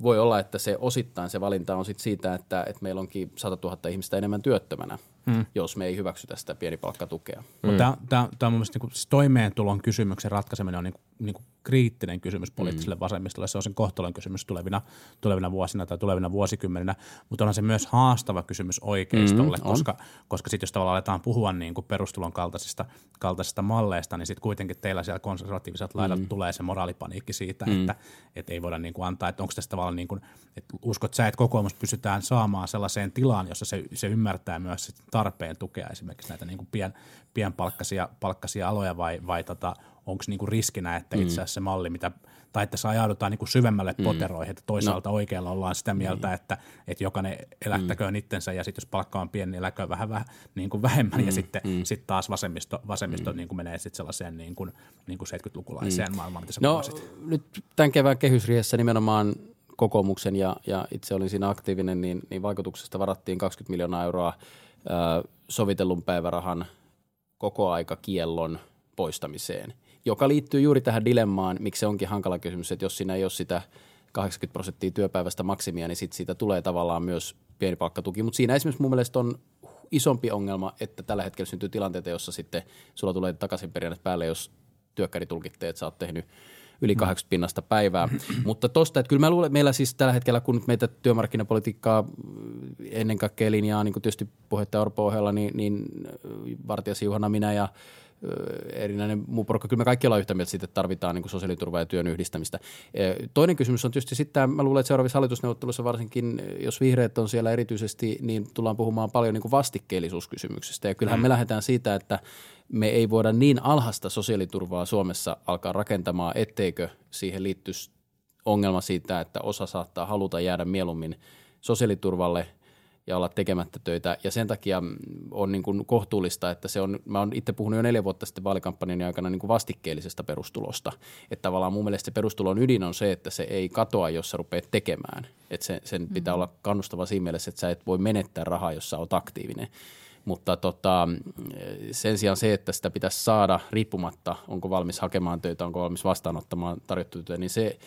voi olla, että se osittain se valinta on sit siitä, että, että meillä onkin 100 000 ihmistä enemmän työttömänä, mm. jos me ei hyväksytä sitä pienipalkkatukea.
Mm. Tämä, on mun mielestä niin kuin, siis toimeentulon kysymyksen ratkaiseminen on niin kuin, niin kuin kriittinen kysymys poliittiselle mm. vasemmistolle. Se on sen kohtalon kysymys tulevina, tulevina vuosina tai tulevina vuosikymmeninä, mutta onhan se myös haastava kysymys oikeistolle, mm, koska, koska sitten jos tavallaan aletaan puhua niin kuin perustulon kaltaisista, kaltaisista malleista, niin sitten kuitenkin teillä siellä konservatiiviset laidalta mm. tulee se moraalipaniikki siitä, mm. että, että ei voida niin kuin antaa, että onko tässä tavallaan niin kuin, että uskot sä, että kokoomus pystytään saamaan sellaiseen tilaan, jossa se, se ymmärtää myös tarpeen tukea esimerkiksi näitä niin kuin pien, pienpalkkaisia palkkaisia aloja vai, vai tota, onko niinku riskinä, että itse asiassa se malli, mitä, tai että se ajaudutaan niinku syvemmälle mm. poteroihin, että toisaalta no. oikealla ollaan sitä mieltä, mm. että, että jokainen elättäköön mm. itsensä ja sitten jos palkka on pieni, niin eläköön vähän, vähän niin kuin vähemmän mm. ja sitten mm. sit taas vasemmisto, vasemmisto mm. niin kuin menee sitten sellaiseen niin kuin, niin kuin 70-lukulaiseen mm. maailmaan, mitä sä
No
kuvasit.
nyt tämän kevään kehysriihessä nimenomaan kokoomuksen ja, ja itse olin siinä aktiivinen, niin, niin vaikutuksesta varattiin 20 miljoonaa euroa ää, sovitellun päivärahan kokoaikakiellon poistamiseen – joka liittyy juuri tähän dilemmaan, miksi se onkin hankala kysymys, että jos siinä ei ole sitä 80 prosenttia työpäivästä maksimia, niin sit siitä tulee tavallaan myös pieni palkkatuki. Mutta siinä esimerkiksi mun mielestä on isompi ongelma, että tällä hetkellä syntyy tilanteita, jossa sitten sulla tulee takaisin päälle, jos työkkäri tulkitte, että sä oot tehnyt yli 80 mm. pinnasta päivää. Mutta tosta, että kyllä mä luulen, meillä siis tällä hetkellä, kun meitä työmarkkinapolitiikkaa ennen kaikkea linjaa, niin kuin tietysti puheenjohtaja Orpo ohella, niin, niin Vartijasi Juhana, minä ja erinäinen muu porukka. Kyllä me kaikki ollaan yhtä mieltä siitä, että tarvitaan niin sosiaaliturvaa ja työn yhdistämistä. Toinen kysymys on tietysti sitten, mä luulen, että seuraavissa hallitusneuvotteluissa varsinkin, jos vihreät on siellä erityisesti, niin tullaan puhumaan paljon niin vastikkeellisuuskysymyksestä. Ja kyllähän mm. me lähdetään siitä, että me ei voida niin alhasta sosiaaliturvaa Suomessa alkaa rakentamaan, etteikö siihen liittyisi ongelma siitä, että osa saattaa haluta jäädä mieluummin sosiaaliturvalle – ja olla tekemättä töitä. Ja sen takia on niin kuin kohtuullista, että se on, mä oon itse puhunut jo neljä vuotta sitten vaalikampanjan aikana niin kuin vastikkeellisesta perustulosta. Että tavallaan mun mielestä se perustulon ydin on se, että se ei katoa, jos sä rupeat tekemään. Että se, sen pitää mm-hmm. olla kannustava siinä mielessä, että sä et voi menettää rahaa, jos sä oot aktiivinen. Mutta tota, sen sijaan se, että sitä pitäisi saada riippumatta, onko valmis hakemaan töitä, onko valmis vastaanottamaan tarjottuja töitä, niin se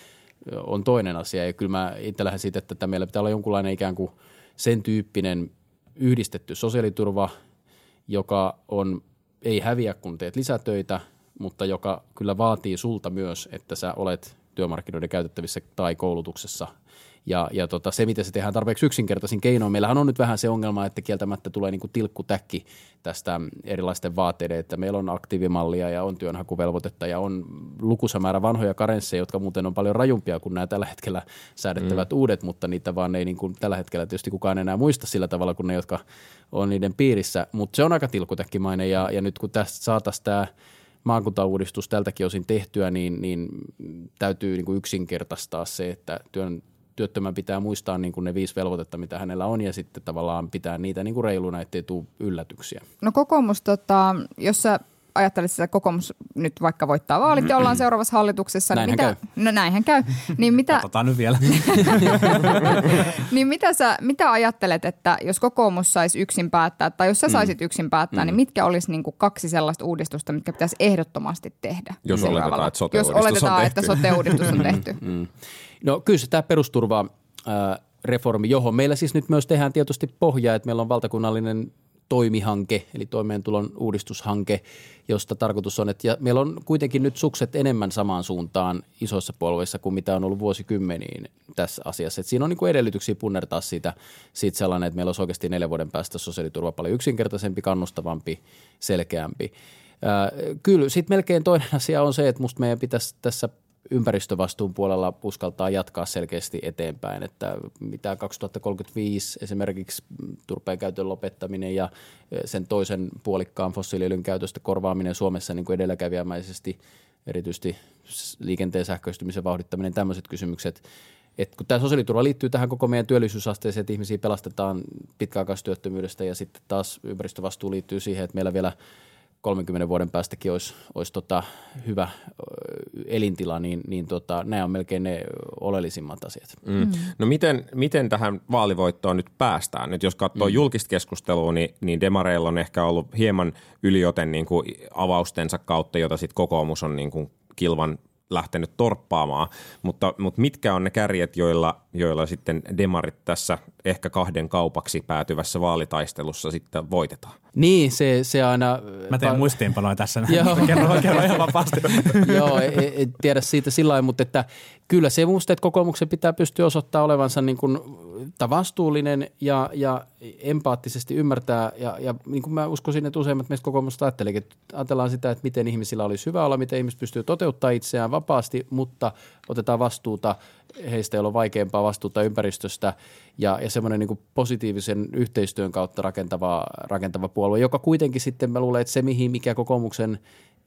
on toinen asia. Ja kyllä mä itse lähden siitä, että meillä pitää olla jonkunlainen ikään kuin – sen tyyppinen yhdistetty sosiaaliturva, joka on, ei häviä kun teet lisätöitä, mutta joka kyllä vaatii sulta myös, että sä olet työmarkkinoiden käytettävissä tai koulutuksessa – ja, ja tota, se, miten se tehdään tarpeeksi yksinkertaisin keinoin. Meillähän on nyt vähän se ongelma, että kieltämättä tulee niin kuin tilkkutäkki tästä erilaisten vaateiden, että meillä on aktiivimallia ja on työnhakuvelvoitetta ja on lukuisa määrä vanhoja karensseja, jotka muuten on paljon rajumpia kuin nämä tällä hetkellä säädettävät mm. uudet, mutta niitä vaan ei niin kuin tällä hetkellä tietysti kukaan enää muista sillä tavalla kuin ne, jotka on niiden piirissä. Mutta se on aika tilkkutäkkimainen ja, ja nyt kun tästä saataisiin tämä maakuntauudistus tältäkin osin tehtyä, niin, niin täytyy niin kuin yksinkertaistaa se, että työn työttömän pitää muistaa niin kuin ne viisi velvoitetta, mitä hänellä on, ja sitten tavallaan pitää niitä niin kuin reiluna, ettei tule yllätyksiä.
No kokoomus, tota, jos sä ajattelet, että kokoomus nyt vaikka voittaa vaalit ja ollaan seuraavassa hallituksessa.
Niin
mitä,
käy.
No näinhän käy. Niin mitä,
Katsotaan nyt vielä.
niin mitä, sä, mitä ajattelet, että jos kokoomus saisi yksin päättää, tai jos sä mm. saisit yksin päättää, niin mm. niin mitkä olisi niin kuin kaksi sellaista uudistusta, mitkä pitäisi ehdottomasti tehdä?
Jos oletetaan, että sote
Jos oletetaan, on että sote-uudistus on tehty. mm.
No kyllä se tämä perusturva äh, reformi, johon meillä siis nyt myös tehdään tietysti pohjaa, että meillä on valtakunnallinen toimihanke, eli toimeentulon uudistushanke, josta tarkoitus on, että ja meillä on kuitenkin nyt sukset enemmän samaan suuntaan isoissa puolueissa kuin mitä on ollut vuosikymmeniin tässä asiassa. Että siinä on niin kuin edellytyksiä punnertaa siitä, siitä sellainen, että meillä olisi oikeasti neljän vuoden päästä sosiaaliturva paljon yksinkertaisempi, kannustavampi, selkeämpi. Ää, kyllä, sitten melkein toinen asia on se, että musta meidän pitäisi tässä ympäristövastuun puolella uskaltaa jatkaa selkeästi eteenpäin, että mitä 2035 esimerkiksi turpeen käytön lopettaminen ja sen toisen puolikkaan fossiiliöljyn käytöstä korvaaminen Suomessa niin kuin edelläkävijämäisesti, erityisesti liikenteen sähköistymisen vauhdittaminen, tämmöiset kysymykset. Et kun tämä sosiaaliturva liittyy tähän koko meidän työllisyysasteeseen, että ihmisiä pelastetaan pitkäaikaistyöttömyydestä ja sitten taas ympäristövastuu liittyy siihen, että meillä vielä – 30 vuoden päästäkin olisi, olisi tota hyvä elintila, niin, niin tota, nämä on melkein ne oleellisimmat asiat.
Mm. Mm. No miten, miten tähän vaalivoittoon nyt päästään? Nyt jos katsoo mm. julkista keskustelua, niin, niin demareilla on ehkä ollut hieman ylioten niin kuin avaustensa kautta, jota sitten kokoomus on niin kuin kilvan lähtenyt torppaamaan, mutta, mutta mitkä on ne kärjet, joilla joilla sitten demarit tässä ehkä kahden kaupaksi päätyvässä vaalitaistelussa sitten voitetaan.
Niin, se, se aina...
Mä teen muistiinpanoja tässä.
Joo.
kerro, kerro ihan vapaasti.
Joo, en, en tiedä siitä sillä lailla, mutta että kyllä se musta, että kokoomuksen pitää pystyä osoittamaan olevansa niin kuin, vastuullinen ja, ja empaattisesti ymmärtää. Ja, ja niin kuin mä uskoisin, että useimmat meistä kokoomusta ajattelikin, että ajatellaan sitä, että miten ihmisillä olisi hyvä olla, miten ihmiset pystyy toteuttamaan itseään vapaasti, mutta otetaan vastuuta heistä, joilla on vaikeampaa vastuuta ympäristöstä ja, ja semmoinen niin positiivisen yhteistyön kautta rakentava, rakentava puolue, joka kuitenkin sitten mä luulen, että se mihin mikä kokoomuksen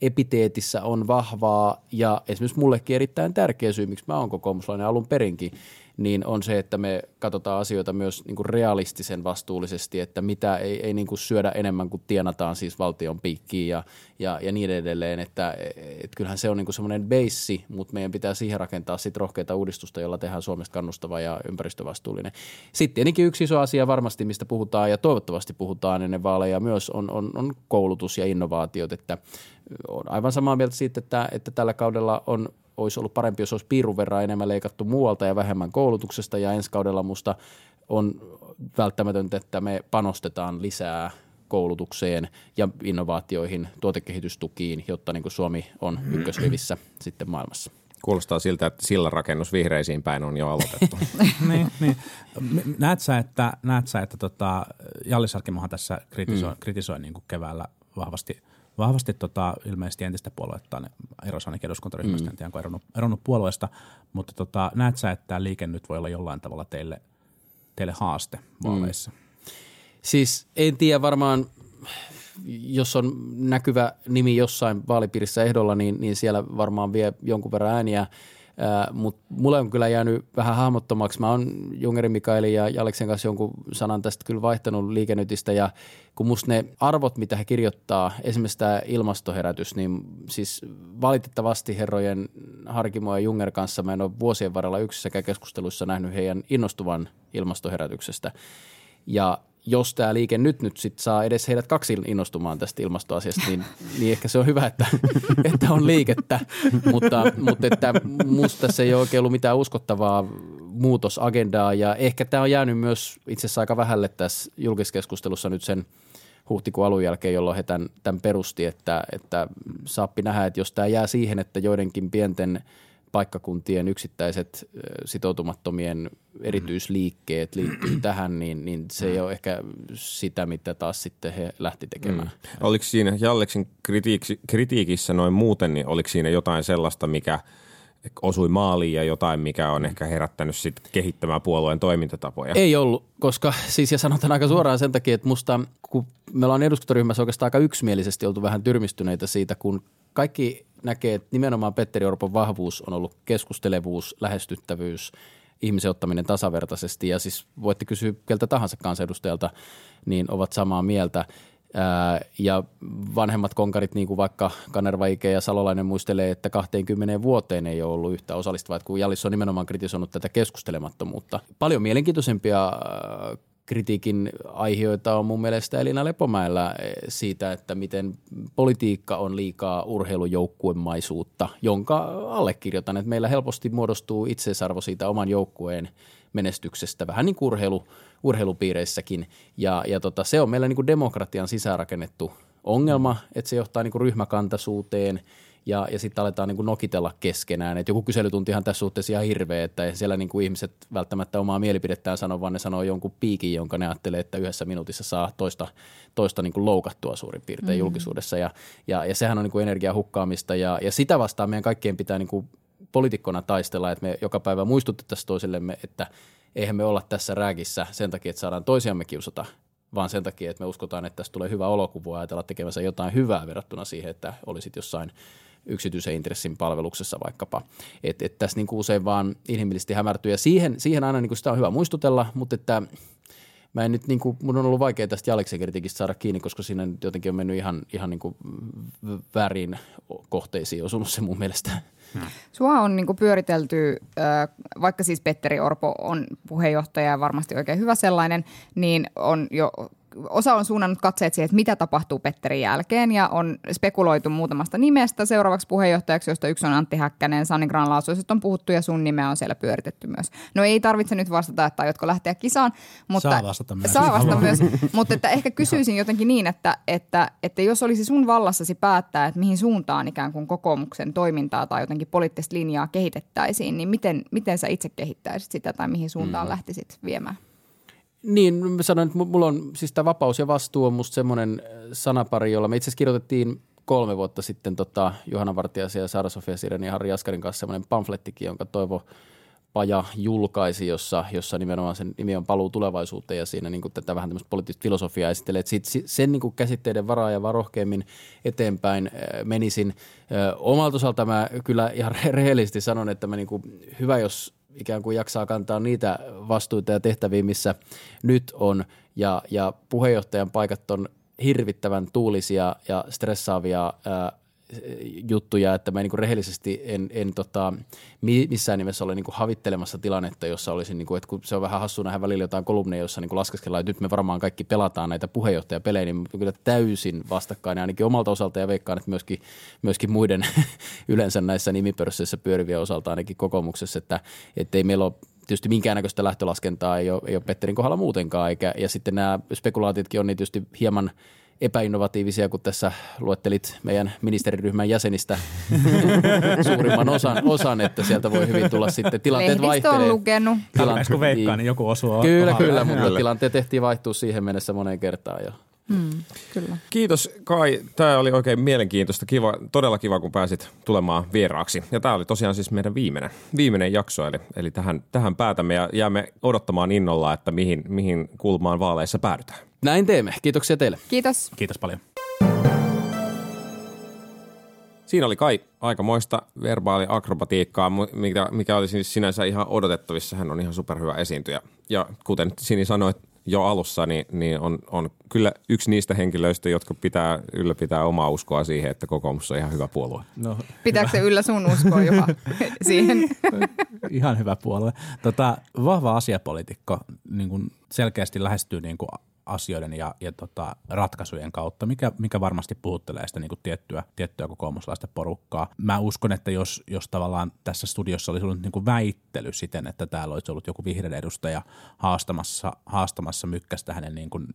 epiteetissä on vahvaa ja esimerkiksi mullekin erittäin tärkeä syy, miksi mä oon kokoomuslainen alun perinkin, niin on se, että me katsotaan asioita myös niin kuin realistisen vastuullisesti, että mitä ei, ei niin kuin syödä enemmän kuin tienataan siis valtion piikkiin ja, ja, ja niin edelleen, että et kyllähän se on niin semmoinen beissi, mutta meidän pitää siihen rakentaa sit rohkeita uudistusta, jolla tehdään Suomesta kannustava ja ympäristövastuullinen. Sitten tietenkin yksi iso asia varmasti, mistä puhutaan ja toivottavasti puhutaan ennen vaaleja myös on, on, on koulutus ja innovaatiot, että on aivan samaa mieltä siitä, että, että tällä kaudella on olisi ollut parempi, jos olisi piirun verran enemmän leikattu muualta ja vähemmän koulutuksesta ja ensi kaudella musta on välttämätöntä, että me panostetaan lisää koulutukseen ja innovaatioihin, tuotekehitystukiin, jotta niin kuin Suomi on ykkösrivissä sitten maailmassa.
Kuulostaa siltä, että sillä rakennus vihreisiin päin on jo aloitettu.
niin, niin. Näet sä, että, näet sä, että tota, Jallis Harkimohan tässä kritisoi, mm. kritisoi niin kuin keväällä vahvasti – vahvasti tota, ilmeisesti entistä puoluetta erosi ainakin eduskuntaryhmästä, mm. en tiedä, onko eronnut, eronnut puolueesta, mutta tota, näet sä, että tämä liike nyt voi olla jollain tavalla teille, teille haaste vaaleissa? Mm.
Siis en tiedä varmaan, jos on näkyvä nimi jossain vaalipiirissä ehdolla, niin, niin siellä varmaan vie jonkun verran ääniä – mutta mulle on kyllä jäänyt vähän hahmottomaksi. Mä oon Jungeri Mikaeli ja Jaleksen kanssa jonkun sanan tästä kyllä vaihtanut liikennytistä ja kun musta ne arvot, mitä he kirjoittaa, esimerkiksi tämä ilmastoherätys, niin siis valitettavasti herrojen Harkimo ja Junger kanssa mä en ole vuosien varrella yksissäkään keskusteluissa nähnyt heidän innostuvan ilmastoherätyksestä. Ja jos tämä liike nyt, nyt sit saa edes heidät kaksi innostumaan tästä ilmastoasiasta, niin, niin ehkä se on hyvä, että, että on liikettä. mutta, mutta että musta se ei ole oikein ollut mitään uskottavaa muutosagendaa ja ehkä tämä on jäänyt myös itse asiassa aika vähälle tässä julkiskeskustelussa nyt sen huhtikuun alun jälkeen, jolloin he tämän, tämän perusti, että, että saappi nähdä, että jos tämä jää siihen, että joidenkin pienten – paikkakuntien yksittäiset sitoutumattomien erityisliikkeet liittyy tähän, niin, niin se ei ole ehkä sitä, mitä taas sitten he lähti tekemään. Mm.
Oliko siinä Jalleksin kritiikissä noin muuten, niin oliko siinä jotain sellaista, mikä osui maaliin ja jotain, mikä on ehkä herättänyt sit kehittämään puolueen toimintatapoja?
Ei ollut, koska siis ja sanotaan aika suoraan sen takia, että musta kun me ollaan eduskuntaryhmässä oikeastaan aika yksimielisesti oltu vähän tyrmistyneitä siitä, kun kaikki näkee, että nimenomaan Petteri Orpon vahvuus on ollut keskustelevuus, lähestyttävyys, ihmisen ottaminen tasavertaisesti. Ja siis voitte kysyä keltä tahansa kansanedustajalta, niin ovat samaa mieltä. Ää, ja vanhemmat konkarit, niin kuin vaikka Kanerva Ike ja Salolainen muistelee, että 20 vuoteen ei ole ollut yhtä osallistavaa, kun Jallis on nimenomaan kritisoinut tätä keskustelemattomuutta. Paljon mielenkiintoisempia kritiikin aiheita on mun mielestä Elina Lepomäellä eh, siitä, että miten politiikka on liikaa urheilujoukkuemaisuutta, jonka allekirjoitan, että meillä helposti muodostuu itseisarvo siitä oman joukkueen menestyksestä, vähän niin kuin urheilu, urheilupiireissäkin. Ja, ja tota, se on meillä niin kuin demokratian sisäänrakennettu ongelma, että se johtaa niin kuin ryhmäkantaisuuteen – ja, ja sitten aletaan niin kuin nokitella keskenään. Et joku kyselytuntihan tässä suhteessa ihan hirveä, että siellä niin kuin ihmiset välttämättä omaa mielipidettään sano, vaan ne sanoo jonkun piikin, jonka ne ajattelee, että yhdessä minuutissa saa toista, toista niin kuin loukattua suurin piirtein mm-hmm. julkisuudessa. Ja, ja, ja sehän on niin kuin energiahukkaamista ja, ja sitä vastaan meidän kaikkien pitää niin kuin poliitikkona taistella, että me joka päivä muistutettaisiin toisillemme, että eihän me olla tässä rääkissä sen takia, että saadaan toisiamme kiusata, vaan sen takia, että me uskotaan, että tästä tulee hyvä ja ajatella tekemässä jotain hyvää verrattuna siihen, että olisit jossain yksityisen intressin palveluksessa vaikkapa. Että et tässä niin kuin usein vaan inhimillisesti hämärtyy ja siihen, siihen aina niin kuin sitä on hyvä muistutella, mutta että mä en nyt niin kuin, mun on ollut vaikea tästä Jaleksen kritiikistä saada kiinni, koska siinä nyt jotenkin on mennyt ihan, ihan niin kuin väärin kohteisiin osunut se mun mielestä.
Hmm. Sua on niin pyöritelty, vaikka siis Petteri Orpo on puheenjohtaja ja varmasti oikein hyvä sellainen, niin on jo osa on suunnannut katseet siihen, että mitä tapahtuu Petterin jälkeen ja on spekuloitu muutamasta nimestä seuraavaksi puheenjohtajaksi, josta yksi on Antti Häkkänen, Sani Granlaasuisesta on puhuttu ja sun nimeä on siellä pyöritetty myös. No ei tarvitse nyt vastata, että aiotko lähteä kisaan, mutta
Saa vastata myös.
Saa vastata myös, mutta että ehkä kysyisin jotenkin niin, että, että, että jos olisi sun vallassasi päättää, että mihin suuntaan ikään kuin kokoomuksen toimintaa tai jotenkin poliittista linjaa kehitettäisiin, niin miten, miten sä itse kehittäisit sitä tai mihin suuntaan mm. lähtisit viemään?
Niin, mä sanoin, että mulla on siis tämä vapaus ja vastuu on musta semmoinen sanapari, jolla me itse asiassa kirjoitettiin kolme vuotta sitten tota, Johanna Vartiaisen ja Saara Sofia Siren ja Harri Jaskarin kanssa semmoinen pamflettikin, jonka Toivo Paja julkaisi, jossa, jossa nimenomaan sen nimi on Paluu tulevaisuuteen ja siinä niin kuin tätä vähän tämmöistä poliittista filosofiaa esittelee. Että sit, sen niin kuin käsitteiden varaa ja varohkeammin eteenpäin äh, menisin. Äh, omalta osalta mä kyllä ihan rehellisesti sanon, että mä niin kuin, hyvä, jos ikään kuin jaksaa kantaa niitä vastuita ja tehtäviä, missä nyt on. Ja, ja puheenjohtajan paikat on hirvittävän tuulisia ja stressaavia ää, juttuja, että mä niin rehellisesti en, en tota, missään nimessä ole niin havittelemassa tilannetta, jossa olisi, niin että kun se on vähän hassu nähdä välillä jotain kolumneja, jossa niin laskeskellaan, että nyt me varmaan kaikki pelataan näitä puheenjohtajapelejä, niin kyllä täysin vastakkain, ainakin omalta osalta ja veikkaan, että myöskin, myöskin muiden yleensä näissä nimipörsseissä pyörivien osalta ainakin kokoomuksessa, että, että ei meillä ole tietysti minkäännäköistä lähtölaskentaa ei ole, ei ole Petterin kohdalla muutenkaan, eikä, ja sitten nämä spekulaatitkin on niin tietysti hieman – epäinnovatiivisia, kun tässä luettelit meidän ministeriryhmän jäsenistä suurimman osan, osan, että sieltä voi hyvin tulla sitten tilanteet
Lehdistö
vaihtelee.
on lukenut.
Tilanteet, kun veikkaa, niin joku osuu
Kyllä, kyllä, mutta tilanteet tehtiin vaihtua siihen mennessä moneen kertaan. Ja.
Mm, kyllä.
Kiitos Kai. Tämä oli oikein mielenkiintoista. Kiva, todella kiva, kun pääsit tulemaan vieraaksi. Ja tämä oli tosiaan siis meidän viimeinen, viimeinen jakso, eli, eli tähän, tähän päätämme ja jäämme odottamaan innolla, että mihin, mihin kulmaan vaaleissa päädytään.
Näin teemme. Kiitoksia teille.
Kiitos.
Kiitos paljon.
Siinä oli Kai aikamoista verbaaliakrobatiikkaa, mikä, mikä oli siis sinänsä ihan odotettavissa. Hän on ihan superhyvä esiintyjä. Ja kuten Sini sanoi jo alussa, niin, niin on, on kyllä yksi niistä henkilöistä, jotka pitää ylläpitää omaa uskoa siihen, että kokoomus on ihan hyvä puolue.
No,
Pitääkö se yllä sun uskoa, Juha, siihen?
ihan hyvä puolue. Tota, vahva asiapolitiikko niin kuin selkeästi lähestyy niin kuin asioiden ja, ja tota, ratkaisujen kautta, mikä, mikä varmasti puhuttelee sitä niin kuin tiettyä, tiettyä kokoomuslaista porukkaa. Mä uskon, että jos, jos tavallaan tässä studiossa olisi ollut niin kuin väittely siten, että täällä olisi ollut joku vihreän edustaja haastamassa, haastamassa mykkästä hänen niin kuin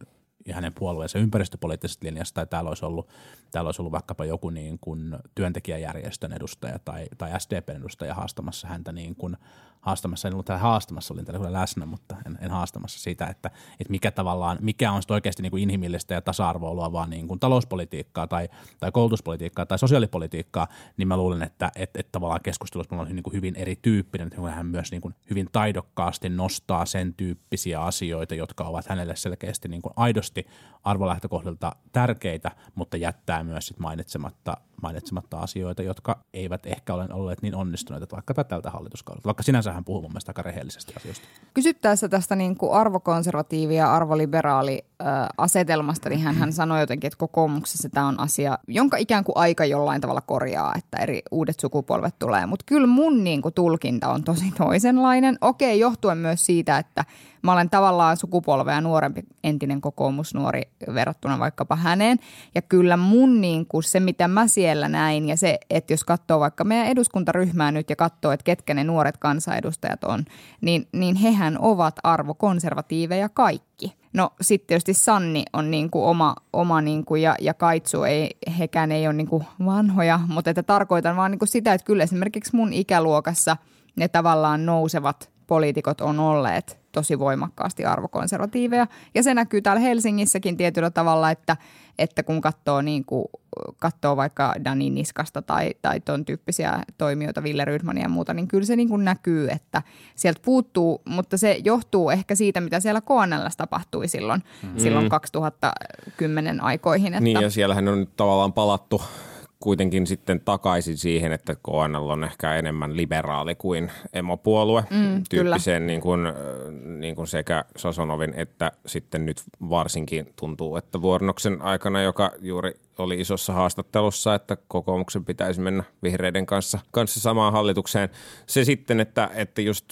ja hänen puolueensa ympäristöpoliittisesta linjasta, tai täällä olisi ollut, täällä olisi ollut vaikkapa joku niin kuin työntekijäjärjestön edustaja tai, tai SDPn edustaja haastamassa häntä niin kuin, haastamassa, en ollut täällä haastamassa, olin täällä läsnä, mutta en, en haastamassa siitä, että, että mikä tavallaan, mikä on oikeasti niin kuin inhimillistä ja tasa-arvoa luovaa niin kuin talouspolitiikkaa tai, tai koulutuspolitiikkaa tai sosiaalipolitiikkaa, niin mä luulen, että, että, että tavallaan keskustelussa on niin kuin hyvin erityyppinen, että hän myös niin kuin hyvin taidokkaasti nostaa sen tyyppisiä asioita, jotka ovat hänelle selkeästi niin kuin aidosti arvolähtökohdilta tärkeitä, mutta jättää myös sit mainitsematta, mainitsematta asioita, jotka eivät ehkä ole olleet niin onnistuneita vaikka tältä hallituskaudelta, vaikka sinänsä hän puhuu mun mielestä aika rehellisesti asioista.
Kysyttäessä tästä niin kuin arvokonservatiivi ja arvoliberaali äh, asetelmasta, niin hän, hän sanoi jotenkin, että kokoomuksessa tämä on asia, jonka ikään kuin aika jollain tavalla korjaa, että eri uudet sukupolvet tulee. Mutta kyllä mun niin kuin, tulkinta on tosi toisenlainen. Okei, johtuen myös siitä, että mä olen tavallaan sukupolvea nuorempi entinen kokoomusnuori verrattuna vaikkapa häneen. Ja kyllä mun niin kuin, se, mitä mä siellä näin ja se, että jos katsoo vaikka meidän eduskuntaryhmää nyt ja katsoo, että ketkä ne nuoret kansanedustajat on, niin, niin hehän ovat arvokonservatiiveja kaikki. No sitten tietysti Sanni on niin kuin oma, oma niin kuin ja, ja Kaitsu, ei, hekään ei ole niin kuin vanhoja, mutta että tarkoitan vaan niin kuin sitä, että kyllä esimerkiksi mun ikäluokassa ne tavallaan nousevat poliitikot on olleet tosi voimakkaasti arvokonservatiiveja. Ja se näkyy täällä Helsingissäkin tietyllä tavalla, että, että kun katsoo, niin kuin, katsoo vaikka Dani Niskasta tai, tai ton tyyppisiä toimijoita, Ville Rydmania ja muuta, niin kyllä se niin kuin näkyy, että sieltä puuttuu, mutta se johtuu ehkä siitä, mitä siellä KNL tapahtui silloin, mm. silloin 2010 aikoihin. Että...
Niin ja siellähän on nyt tavallaan palattu kuitenkin sitten takaisin siihen, että KNL on ehkä enemmän liberaali kuin emopuolue. Mm, tyyppiseen niin kuin, niin kuin sekä Sasonovin että sitten nyt varsinkin tuntuu, että Vuornoksen aikana, joka juuri oli isossa haastattelussa, että kokoomuksen pitäisi mennä vihreiden kanssa, kanssa samaan hallitukseen. Se sitten, että, että just,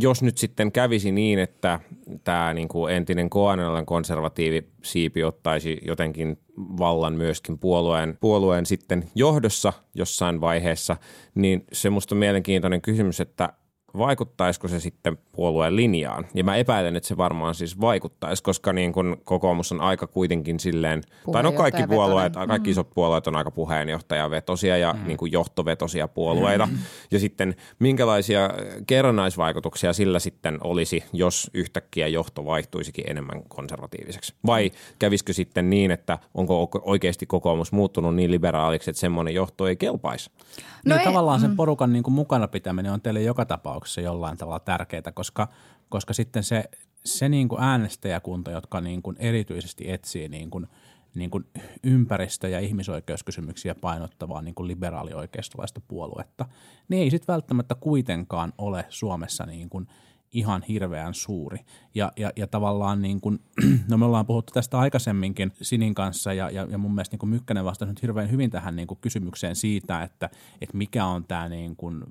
jos nyt sitten kävisi niin, että tämä niin kuin entinen KNLn konservatiivi siipi ottaisi jotenkin vallan myöskin puolueen, puolueen sitten johdossa jossain vaiheessa, niin se musta on mielenkiintoinen kysymys, että vaikuttaisiko se sitten puolueen linjaan. Ja mä epäilen, että se varmaan siis vaikuttaisi, koska niin kun kokoomus on aika kuitenkin silleen, tai no kaikki puolueet, kaikki isot puolueet on aika puheenjohtajavetosia ja mm. niin kuin johtovetosia puolueita. Mm. Ja sitten minkälaisia kerrannaisvaikutuksia sillä sitten olisi, jos yhtäkkiä johto vaihtuisikin enemmän konservatiiviseksi? Vai kävisikö sitten niin, että onko oikeasti kokoomus muuttunut niin liberaaliksi, että semmoinen johto ei kelpaisi?
No niin ei, tavallaan sen mm. porukan niin kuin mukana pitäminen on teille joka tapauksessa jollain tavalla tärkeää, koska, koska sitten se, se niin kuin äänestäjäkunta, jotka niin kuin erityisesti etsii niin kuin, niin kuin ympäristö- ja ihmisoikeuskysymyksiä painottavaa niin kuin liberaalioikeistolaista puoluetta, niin ei sitten välttämättä kuitenkaan ole Suomessa niin kuin – ihan hirveän suuri. Ja, ja, ja tavallaan niin kuin, no me ollaan puhuttu tästä aikaisemminkin Sinin kanssa ja, ja, ja mun mielestä niin kuin Mykkänen vastasi nyt hirveän hyvin tähän niin kuin kysymykseen siitä, että, että mikä on tämä niin kuin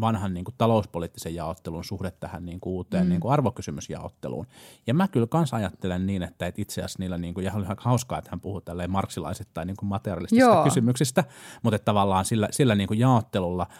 vanhan niin kuin talouspoliittisen jaottelun suhde tähän niin kuin uuteen mm. niin kuin arvokysymysjaotteluun. Ja mä kyllä kanssa ajattelen niin, että, että itse asiassa niillä, niin kuin, ja oli hauskaa, että hän puhuu tälleen marksilaisittain niin kuin materialistisista Joo. kysymyksistä, mutta että tavallaan sillä, sillä niin kuin jaottelulla –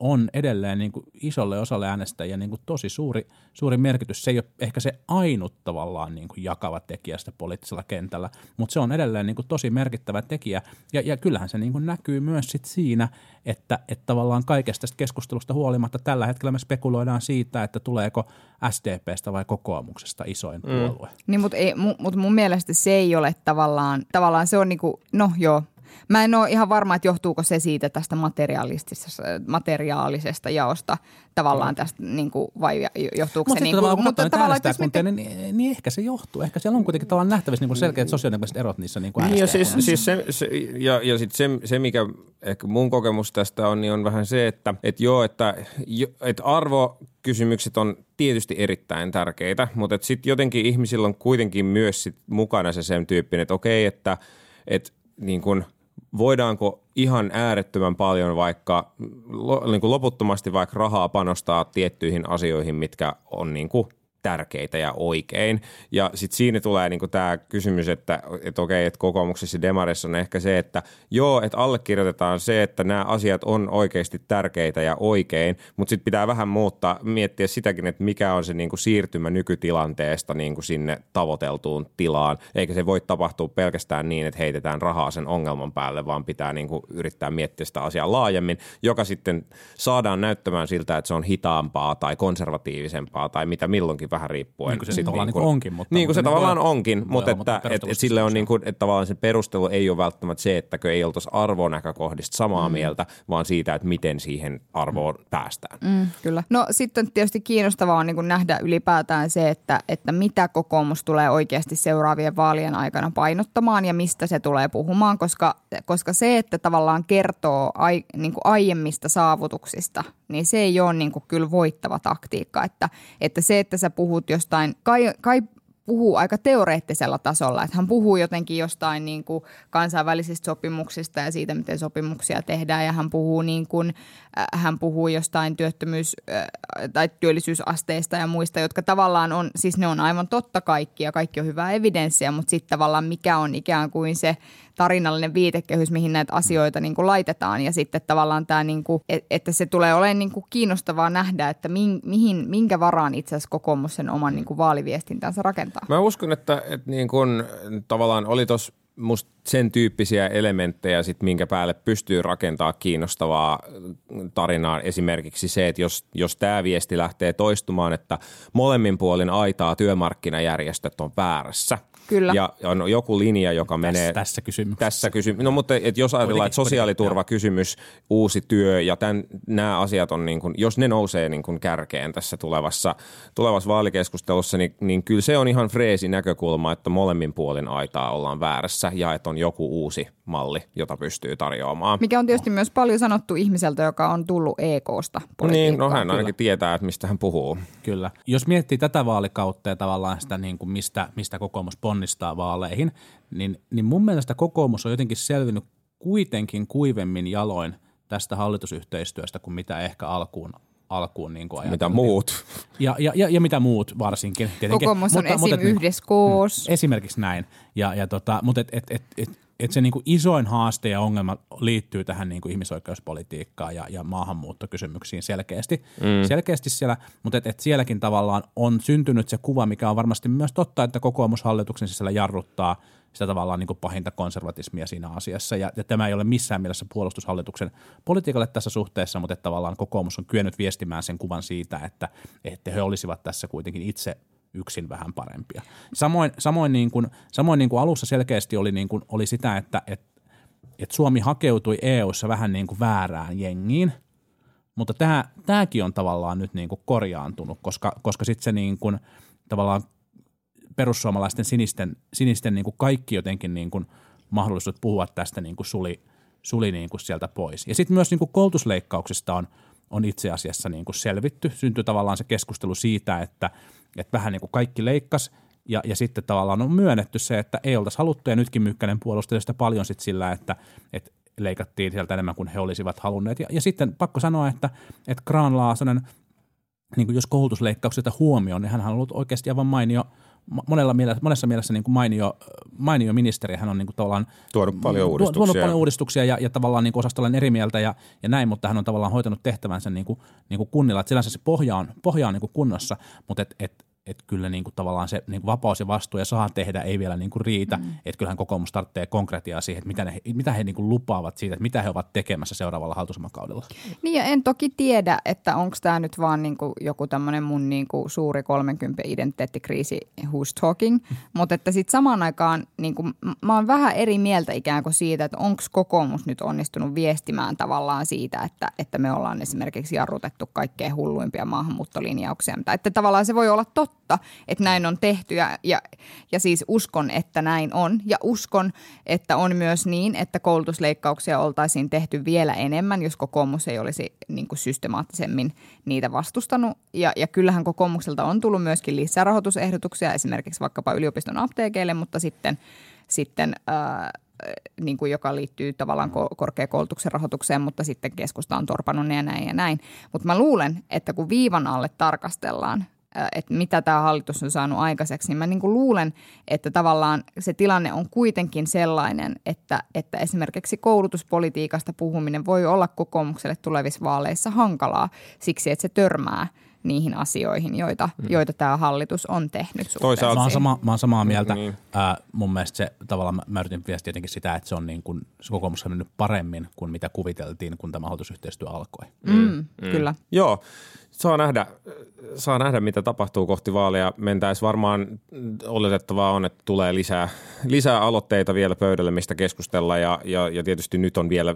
on edelleen niin kuin isolle osalle äänestäjiä niin kuin tosi suuri, suuri merkitys. Se ei ole ehkä se ainut tavallaan niin kuin jakava tekijä sitä poliittisella kentällä, mutta se on edelleen niin kuin tosi merkittävä tekijä. Ja, ja kyllähän se niin kuin näkyy myös sit siinä, että, että tavallaan kaikesta tästä keskustelusta huolimatta tällä hetkellä me spekuloidaan siitä, että tuleeko SDPstä vai kokoomuksesta isoin mm. puolue.
Niin, mutta, ei, mutta mun mielestä se ei ole tavallaan, tavallaan se on niin kuin, no joo, Mä en ole ihan varma, että johtuuko se siitä tästä materiaalisesta, materiaalisesta jaosta tavallaan tästä, niin kuin, vai johtuuko
Mut
se... Niin kuin,
mutta mutta tavallaan, jos kuntia, niin, niin, niin, ehkä se johtuu. Ehkä siellä on kuitenkin tavallaan nähtävissä niin selkeät sosiaaliset erot niissä niin
niin ja siis, siis se, se, ja, ja sit se, se, mikä ehkä mun kokemus tästä on, niin on vähän se, että et joo, että, että arvo kysymykset on tietysti erittäin tärkeitä, mutta sitten jotenkin ihmisillä on kuitenkin myös sit mukana se sen tyyppinen, että okei, että et niin kun – voidaanko ihan äärettömän paljon vaikka niin kuin loputtomasti vaikka rahaa panostaa tiettyihin asioihin, mitkä on niin kuin tärkeitä ja oikein. Ja sitten siinä tulee niinku tämä kysymys, että, että okei, että kokoomuksessa demarissa on ehkä se, että joo, että allekirjoitetaan se, että nämä asiat on oikeasti tärkeitä ja oikein, mutta sitten pitää vähän muuttaa, miettiä sitäkin, että mikä on se niinku siirtymä nykytilanteesta niinku sinne tavoiteltuun tilaan, eikä se voi tapahtua pelkästään niin, että heitetään rahaa sen ongelman päälle, vaan pitää niinku yrittää miettiä sitä asiaa laajemmin, joka sitten saadaan näyttämään siltä, että se on hitaampaa tai konservatiivisempaa tai mitä milloinkin vähän riippuen.
Niin kuin se sit tavallaan niin kuin onkin. Mutta
niin kuin se tavallaan voi, onkin, mutta että, että, että sille on niin kuin, että tavallaan se perustelu ei ole välttämättä se, että ei oltaisi arvonäkökohdista samaa mm. mieltä, vaan siitä, että miten siihen arvoon mm. päästään.
Mm, kyllä. No sitten tietysti kiinnostavaa on niin kuin nähdä ylipäätään se, että, että mitä kokoomus tulee oikeasti seuraavien vaalien aikana painottamaan ja mistä se tulee puhumaan, koska, koska se, että tavallaan kertoo ai, niin kuin aiemmista saavutuksista, niin se ei ole niin kuin kyllä voittava taktiikka. Että, että se, että sä puhut jostain, kai, kai puhuu aika teoreettisella tasolla, että hän puhuu jotenkin jostain niin kuin kansainvälisistä sopimuksista ja siitä, miten sopimuksia tehdään ja hän puhuu, niin kuin, äh, hän puhuu jostain työttömyys- äh, tai työllisyysasteista ja muista, jotka tavallaan on, siis ne on aivan totta kaikki ja kaikki on hyvää evidenssiä, mutta sitten tavallaan mikä on ikään kuin se tarinallinen viitekehys, mihin näitä asioita niin kuin laitetaan ja sitten tavallaan tämä, niin kuin, että se tulee olemaan niin kuin kiinnostavaa nähdä, että mihin, minkä varaan itse asiassa kokoomus sen oman niin kuin vaaliviestintänsä rakentaa.
Mä uskon, että, että niin kuin, tavallaan oli tuossa musta sen tyyppisiä elementtejä, sit, minkä päälle pystyy rakentaa kiinnostavaa tarinaa. Esimerkiksi se, että jos, jos tämä viesti lähtee toistumaan, että molemmin puolin aitaa työmarkkinajärjestöt on väärässä –
Kyllä.
Ja on joku linja, joka
tässä,
menee...
Tässä kysymyksessä.
Tässä kysymyksessä. No mutta et jos ajatellaan, että sosiaaliturvakysymys, uusi työ ja tämän, nämä asiat on niin kuin, jos ne nousee niin kuin kärkeen tässä tulevassa, tulevassa vaalikeskustelussa, niin, niin kyllä se on ihan freesi näkökulma, että molemmin puolin aitaa ollaan väärässä ja että on joku uusi malli, jota pystyy tarjoamaan.
Mikä on tietysti myös paljon sanottu ihmiseltä, joka on tullut EKsta
Niin, no hän ainakin Kyllä. tietää, että mistä hän puhuu.
Kyllä. Jos miettii tätä vaalikautta ja tavallaan sitä, niin kuin mistä, mistä kokoomus pon ponnistaa vaaleihin, niin, niin mun mielestä kokoomus on jotenkin selvinnyt kuitenkin kuivemmin jaloin tästä hallitusyhteistyöstä kuin mitä ehkä alkuun alkuun niin kuin
Mitä muut?
Ja, ja, ja, ja mitä muut varsinkin. Tietenkin.
Kokoomus on esim.
et niin-
yhdessä koos.
Esimerkiksi näin. Ja, ja tota, mutta et, et, et, et, et se niinku isoin haaste ja ongelma liittyy tähän niinku ihmisoikeuspolitiikkaan ja, ja maahanmuuttokysymyksiin selkeästi. Mm. Selkeästi siellä, mutta et, et sielläkin tavallaan on syntynyt se kuva, mikä on varmasti myös totta, että kokoomus hallituksen sisällä jarruttaa sitä tavallaan niin kuin pahinta konservatismia siinä asiassa. Ja, ja tämä ei ole missään mielessä puolustushallituksen politiikalle tässä suhteessa, mutta että tavallaan kokoomus on kyennyt viestimään sen kuvan siitä, että, että he olisivat tässä kuitenkin itse yksin vähän parempia. Samoin, samoin, niin kuin, samoin niin kuin alussa selkeästi oli, niin kuin, oli sitä, että et, et Suomi hakeutui EU:ssa vähän niin kuin väärään jengiin, mutta tämä, tämäkin on tavallaan nyt niin kuin korjaantunut, koska, koska sitten se niin kuin, tavallaan perussuomalaisten sinisten, sinisten niin kuin kaikki jotenkin niin kuin mahdollisuudet puhua tästä niin kuin suli, suli niin kuin sieltä pois. Ja sitten myös niin kuin koulutusleikkauksista on, on itse asiassa niin kuin selvitty. Syntyi tavallaan se keskustelu siitä, että, että vähän niin kuin kaikki leikkas ja, ja sitten tavallaan on myönnetty se, että ei oltaisi haluttu ja nytkin Mykkänen puolusteli sitä paljon sit sillä, että, että leikattiin sieltä enemmän kuin he olisivat halunneet. Ja, ja sitten pakko sanoa, että, että Graan Laasonen, niin kuin jos koulutusleikkaukset huomioon, niin hän on ollut oikeasti aivan mainio – monella mielessä, monessa mielessä niin kuin mainio, mainio ministeri. Hän on niin kuin tavallaan
tuonut paljon uudistuksia,
tuonut paljon uudistuksia ja, ja tavallaan niin osastolla eri mieltä ja, ja näin, mutta hän on tavallaan hoitanut tehtävänsä niin kuin, niin kuin kunnilla. Että se pohja on, pohja on niin kuin kunnossa, mutta et, et, että kyllä niin kuin tavallaan se niin kuin vapaus ja vastuu ja saa tehdä ei vielä niin kuin riitä, mm. että kyllähän kokoomus tarvitsee konkretiaa siihen, että mitä, ne, mitä he niin kuin lupaavat siitä, että mitä he ovat tekemässä seuraavalla hallitusmakaudella.
Niin ja en toki tiedä, että onko tämä nyt vaan niin kuin joku tämmöinen mun niin kuin suuri 30 identiteettikriisi who's talking, mutta että sitten samaan aikaan niin kuin, mä oon vähän eri mieltä ikään kuin siitä, että onko kokoomus nyt onnistunut viestimään tavallaan siitä, että, että me ollaan esimerkiksi jarrutettu kaikkein hulluimpia maahanmuuttolinjauksia, mutta että tavallaan se voi olla totta, totta, että näin on tehty ja, ja, ja siis uskon, että näin on. Ja uskon, että on myös niin, että koulutusleikkauksia oltaisiin tehty vielä enemmän, jos kokoomus ei olisi niin kuin systemaattisemmin niitä vastustanut. Ja, ja kyllähän kokoomukselta on tullut myöskin lisärahoitusehdotuksia esimerkiksi vaikkapa yliopiston apteekeille, mutta sitten, sitten ää, niin kuin joka liittyy tavallaan korkeakoulutuksen rahoitukseen, mutta sitten keskusta on torpannut ne ja näin ja näin. Mutta mä luulen, että kun viivan alle tarkastellaan että mitä tämä hallitus on saanut aikaiseksi, niin mä niin kuin luulen, että tavallaan se tilanne on kuitenkin sellainen, että, että esimerkiksi koulutuspolitiikasta puhuminen voi olla kokoomukselle tulevissa vaaleissa hankalaa siksi, että se törmää niihin asioihin, joita, mm. joita tämä hallitus on tehnyt
Toisaalta. Mä oon, sama, mä oon samaa mieltä. Mm. Äh, mun mielestä se tavallaan, mä, mä yritin viestiä jotenkin sitä, että se on niin kuin, se kokoomus on mennyt paremmin kuin mitä kuviteltiin, kun tämä hallitusyhteistyö alkoi.
Mm. Mm. Kyllä.
Joo, saa nähdä, saa nähdä, mitä tapahtuu kohti vaaleja. Mentäisiin varmaan, oletettavaa on, että tulee lisää, lisää aloitteita vielä pöydälle, mistä keskustella ja, ja, ja tietysti nyt on vielä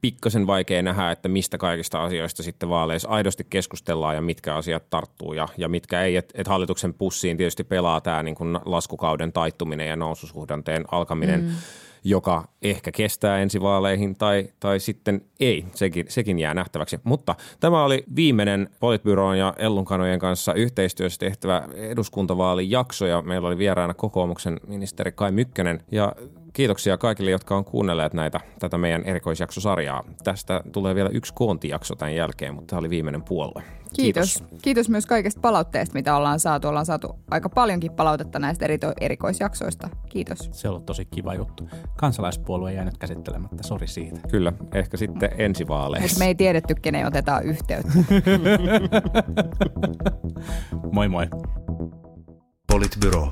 pikkasen vaikea nähdä, että mistä kaikista asioista sitten vaaleissa aidosti keskustellaan ja mitkä asiat tarttuu ja, ja mitkä ei. Et, et hallituksen pussiin tietysti pelaa tämä niin kuin laskukauden taittuminen ja noususuhdanteen alkaminen. Mm joka ehkä kestää ensi vaaleihin tai, tai sitten ei. Sekin, sekin jää nähtäväksi. Mutta tämä oli viimeinen Politbyroon ja Ellunkanojen kanssa yhteistyössä tehtävä eduskuntavaalijakso ja meillä oli vieraana kokoomuksen ministeri Kai Mykkänen ja kiitoksia kaikille, jotka on kuunnelleet näitä, tätä meidän erikoisjaksosarjaa. Tästä tulee vielä yksi koontijakso tämän jälkeen, mutta tämä oli viimeinen puolue.
Kiitos. Kiitos. Kiitos myös kaikesta palautteesta, mitä ollaan saatu. Ollaan saatu aika paljonkin palautetta näistä eri erikoisjaksoista. Kiitos.
Se on ollut tosi kiva juttu. Kansalaispuolue jäi nyt käsittelemättä, sori siitä.
Kyllä, ehkä sitten ensi vaaleissa.
me ei tiedetty, kenen otetaan yhteyttä.
moi moi. Politbyro.